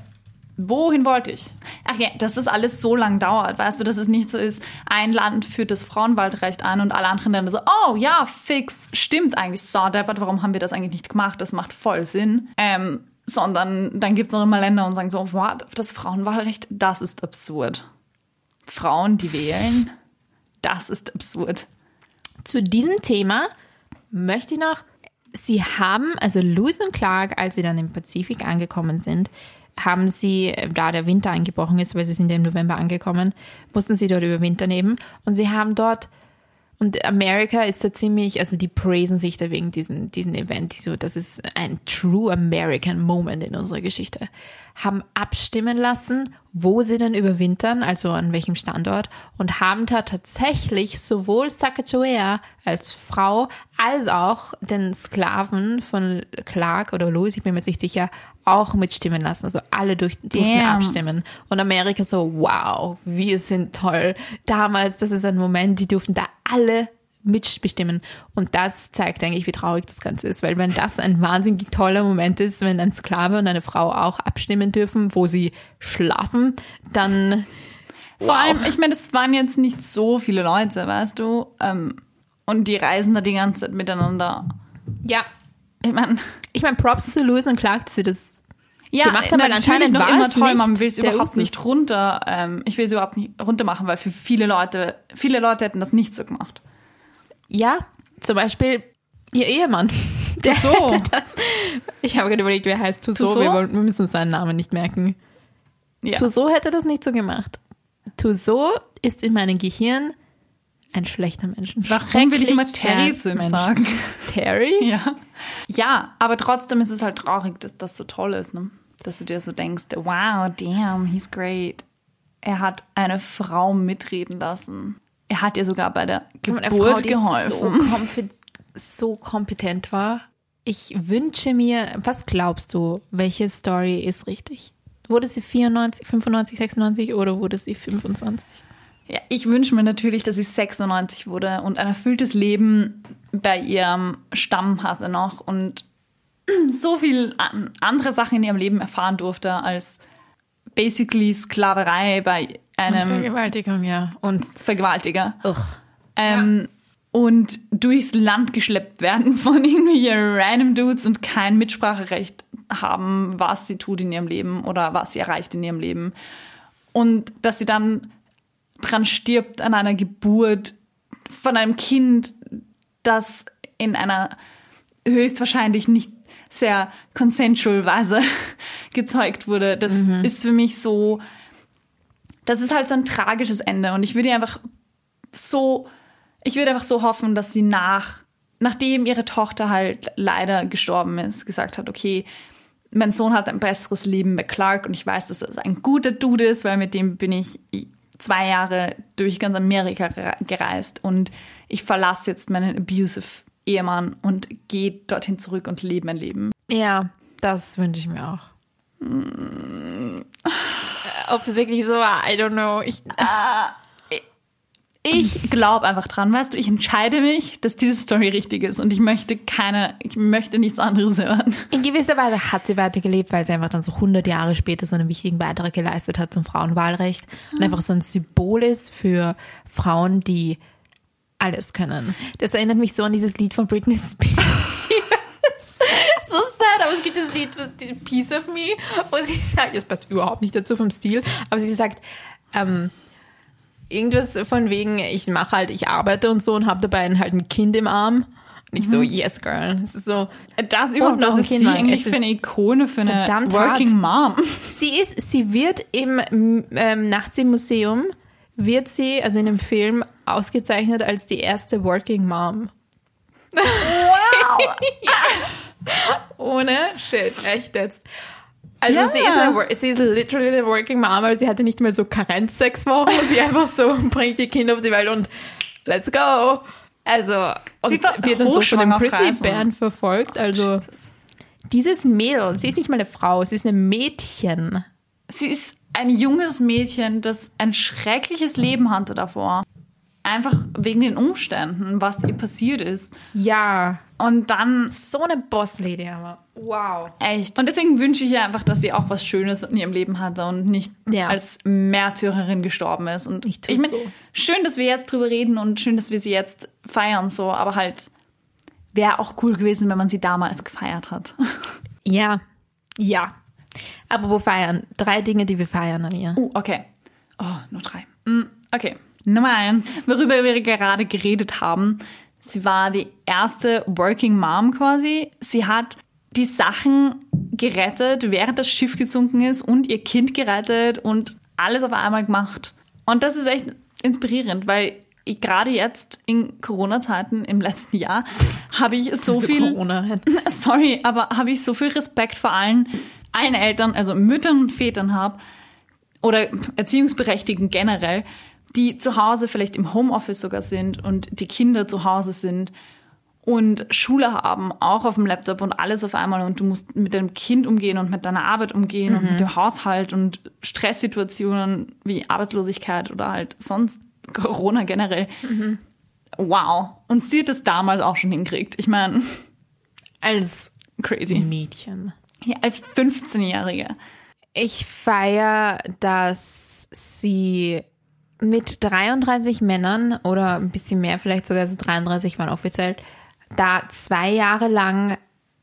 wohin wollte ich? Ach ja, dass das alles so lang dauert, weißt du, dass es nicht so ist, ein Land führt das Frauenwahlrecht ein und alle anderen Länder so, oh ja, fix, stimmt eigentlich, so deppert, warum haben wir das eigentlich nicht gemacht? Das macht voll Sinn. Ähm, sondern dann gibt es noch immer Länder und sagen so, wow, das Frauenwahlrecht, das ist absurd. Frauen, die wählen, das ist absurd. Zu diesem Thema möchte ich noch, Sie haben, also Lewis und Clark, als sie dann im Pazifik angekommen sind, haben sie, da der Winter eingebrochen ist, weil sie sind ja im November angekommen, mussten sie dort überwintern eben. Und sie haben dort, und Amerika ist da ziemlich, also die praisen sich da wegen diesen, diesen Event, so, das ist ein true American Moment in unserer Geschichte, haben abstimmen lassen, wo sie denn überwintern, also an welchem Standort, und haben da tatsächlich sowohl Sacagawea als Frau als auch den Sklaven von Clark oder Louis, ich bin mir nicht sicher, auch mitstimmen lassen. Also alle durch, durften Damn. abstimmen. Und Amerika so, wow, wir sind toll. Damals, das ist ein Moment, die durften da alle mitbestimmen. Und das zeigt eigentlich, wie traurig das Ganze ist. Weil wenn das ein wahnsinnig toller Moment ist, wenn ein Sklave und eine Frau auch abstimmen dürfen, wo sie schlafen, dann Vor wow. allem, ich meine, es waren jetzt nicht so viele Leute, weißt du? Ähm, und die reisen da die ganze Zeit miteinander. ja, Ich meine, ich meine, Props zu Lewis und Clark, dass sie das ja, gemacht haben, weil anscheinend noch war immer toll, man will es überhaupt nicht runter, ähm, ich will es überhaupt nicht runter machen, weil für viele Leute, viele Leute hätten das nicht so gemacht. Ja, zum Beispiel ihr Ehemann. Der So. hätte das. Ich habe gerade überlegt, wer heißt. Tuso? Wir, wir müssen uns seinen Namen nicht merken. Ja. Tuso hätte das nicht so gemacht. Tuso ist in meinem Gehirn ein schlechter Mensch. Warum will ich immer Terry zu ihm Mensch. sagen? Terry? Ja. Ja, aber trotzdem ist es halt traurig, dass das so toll ist, ne? Dass du dir so denkst, wow, damn, he's great. Er hat eine Frau mitreden lassen. Er hat ihr sogar bei der Eine Geburt Frau, die geholfen. So, so kompetent war. Ich wünsche mir, was glaubst du, welche Story ist richtig? Wurde sie 94, 95, 96 oder wurde sie 25? Ja, ich wünsche mir natürlich, dass sie 96 wurde und ein erfülltes Leben bei ihrem Stamm hatte noch und so viel an andere Sachen in ihrem Leben erfahren durfte als basically Sklaverei bei einem Vergewaltigung, ja. Und Vergewaltiger. Ähm, Und durchs Land geschleppt werden von irgendwelchen random Dudes und kein Mitspracherecht haben, was sie tut in ihrem Leben oder was sie erreicht in ihrem Leben. Und dass sie dann dran stirbt an einer Geburt von einem Kind, das in einer höchstwahrscheinlich nicht sehr consensual Weise gezeugt wurde. Das ist für mich so, das ist halt so ein tragisches Ende. Und ich würde einfach so, ich würde einfach so hoffen, dass sie nach, nachdem ihre Tochter halt leider gestorben ist, gesagt hat, okay, mein Sohn hat ein besseres Leben bei Clark und ich weiß, dass er ein guter Dude ist, weil mit dem bin ich zwei Jahre durch ganz Amerika gere- gereist und ich verlasse jetzt meinen abusive Ehemann und gehe dorthin zurück und lebe mein Leben. Ja, das wünsche ich mir auch. Ob es wirklich so war, I don't know. Ich, Ich glaube einfach dran, weißt du, ich entscheide mich, dass diese Story richtig ist und ich möchte keine, ich möchte nichts anderes hören. in gewisser Weise hat sie weitergelebt, weil sie einfach dann so 100 Jahre später so einen wichtigen Beitrag geleistet hat zum Frauenwahlrecht und einfach so ein Symbol ist für Frauen, die alles können. Das erinnert mich so an dieses Lied von Britney Spears. aber es gibt das Lied Piece of Me, wo sie sagt, das passt überhaupt nicht dazu vom Stil, aber sie sagt, ähm, irgendwas von wegen, ich mache halt, ich arbeite und so und habe dabei halt ein Kind im Arm. Und ich so, yes, girl. Es ist so, Das überhaupt noch ein ist Kind eigentlich Es für ist eine Ikone, für eine Working Mom? Sie ist, sie wird im ähm, Nachts im Museum, wird sie, also in dem Film, ausgezeichnet als die erste Working Mom. Wow! Ohne Shit, echt jetzt. Also Ja. sie, ist eine, sie ist literally eine Working Mom, aber sie hatte nicht mehr so Karenz sechs Wochen. Sie einfach so bringt ihr Kind auf die Welt und let's go. Also, und wird dann so von dem hochschwanger auf Grizzly Reisen. Bären verfolgt. Also, dieses Mädel, sie ist nicht mal eine Frau, sie ist ein Mädchen. Sie ist ein junges Mädchen, das ein schreckliches Leben hatte davor. Einfach wegen den Umständen, was ihr passiert ist. Ja, Und dann so eine Boss-Lady, aber wow. Echt. Und deswegen wünsche ich ihr einfach, dass sie auch was Schönes in ihrem Leben hatte und nicht Ja. als Märtyrerin gestorben ist. Und Ich ich mein, so. schön, dass wir jetzt drüber reden und schön, dass wir sie jetzt feiern, so, aber halt wäre auch cool gewesen, wenn man sie damals gefeiert hat. Ja, ja. Aber wo feiern? Drei Dinge, die wir feiern an ihr. Uh, okay. Oh, nur drei. Mm, Okay. Nummer eins, worüber wir gerade geredet haben. Sie war die erste Working Mom quasi. Sie hat die Sachen gerettet, während das Schiff gesunken ist und ihr Kind gerettet und alles auf einmal gemacht. Und das ist echt inspirierend, weil ich, gerade jetzt in Corona-Zeiten im letzten Jahr habe ich so Diese viel Corona. sorry, aber habe ich so viel Respekt vor allen, allen Eltern, also Müttern und Vätern habe oder Erziehungsberechtigten generell, die zu Hause vielleicht im Homeoffice sogar sind und die Kinder zu Hause sind und Schule haben, auch auf dem Laptop und alles auf einmal und du musst mit deinem Kind umgehen und mit deiner Arbeit umgehen und mit dem Haushalt und Stresssituationen wie Arbeitslosigkeit oder halt sonst Corona generell. Wow. Und sie hat es damals auch schon hinkriegt. Ich meine, Als crazy. Mädchen. Ja, als 15-Jährige. Ich feiere, dass sie mit 33 Männern oder ein bisschen mehr, vielleicht sogar so 33 waren offiziell, da zwei Jahre lang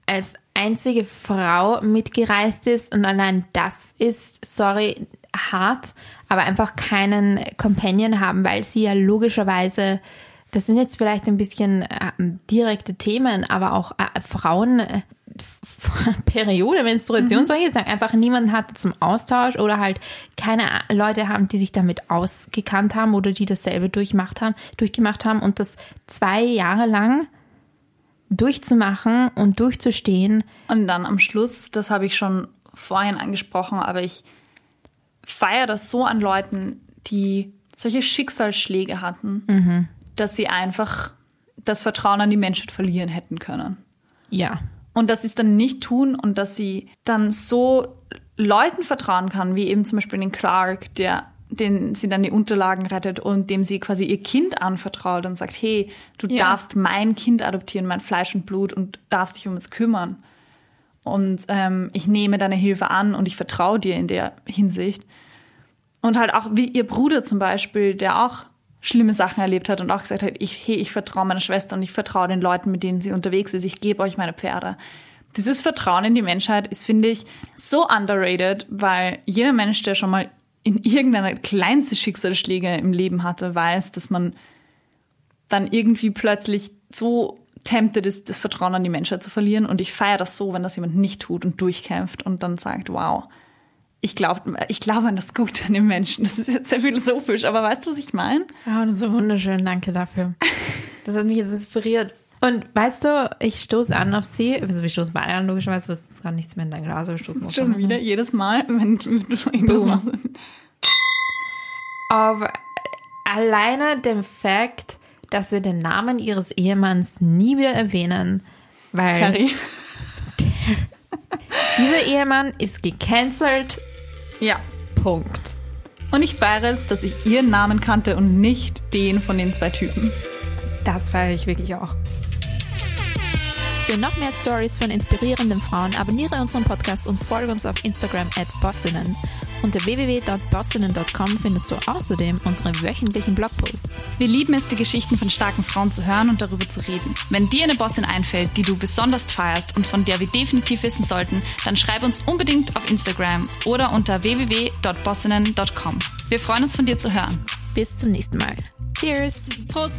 als einzige Frau mitgereist ist und allein das ist, sorry, hart, aber einfach keinen Companion haben, weil sie ja logischerweise, das sind jetzt vielleicht ein bisschen äh, direkte Themen, aber auch äh, Frauen, äh, Periode, Menstruation, solche Sachen, einfach niemanden hat zum Austausch oder halt keine Leute haben, die sich damit ausgekannt haben oder die dasselbe durchmacht haben, durchgemacht haben und das zwei Jahre lang durchzumachen und durchzustehen, Und dann am Schluss, das habe ich schon vorhin angesprochen, aber ich feiere das so an Leuten, die solche Schicksalsschläge hatten, dass sie einfach das Vertrauen an die Menschheit verlieren hätten können. ja. Und dass sie es dann nicht tun und dass sie dann so Leuten vertrauen kann, wie eben zum Beispiel den Clark, der den sie dann die Unterlagen rettet und dem sie quasi ihr Kind anvertraut und sagt, hey, du Ja. darfst mein Kind adoptieren, mein Fleisch und Blut und darfst dich um es kümmern. Und ähm, ich nehme deine Hilfe an und ich vertraue dir in der Hinsicht. Und halt auch wie ihr Bruder zum Beispiel, der auch schlimme Sachen erlebt hat und auch gesagt hat, ich, hey, ich vertraue meiner Schwester und ich vertraue den Leuten, mit denen sie unterwegs ist, ich gebe euch meine Pferde. Dieses Vertrauen in die Menschheit ist, finde ich, so underrated, weil jeder Mensch, der schon mal in irgendeiner kleinste Schicksalsschläge im Leben hatte, weiß, dass man dann irgendwie plötzlich so tempted ist, das Vertrauen an die Menschheit zu verlieren. Und ich feiere das so, wenn das jemand nicht tut und durchkämpft und dann sagt, wow, ich glaube ich glaube an das Gute an den Menschen. Das ist jetzt sehr philosophisch, aber weißt du, was ich meine? Oh, das ist so wunderschön, danke dafür. Das hat mich jetzt inspiriert. Und weißt du, ich stoße an auf sie, also wir stoßen beide an, logischerweise, du hast gerade nichts mehr in dein Glas, aber wir stoßen Schon an. wieder, jedes Mal, wenn du irgendwas machst. Auf alleine dem Fakt, dass wir den Namen ihres Ehemanns nie wieder erwähnen, weil Terry. dieser Ehemann ist gecancelt, Ja. Punkt. Und ich feiere es, dass ich ihren Namen kannte und nicht den von den zwei Typen. Das feiere ich wirklich auch. Für noch mehr Stories von inspirierenden Frauen abonniere unseren Podcast und folge uns auf Instagram at bossinnen. Unter www.bossinnen.com findest du außerdem unsere wöchentlichen Blogposts. Wir lieben es, die Geschichten von starken Frauen zu hören und darüber zu reden. Wenn dir eine Bossin einfällt, die du besonders feierst und von der wir definitiv wissen sollten, dann schreib uns unbedingt auf Instagram oder unter www.bossinnen.com. Wir freuen uns von dir zu hören. Bis zum nächsten Mal. Cheers! Prost!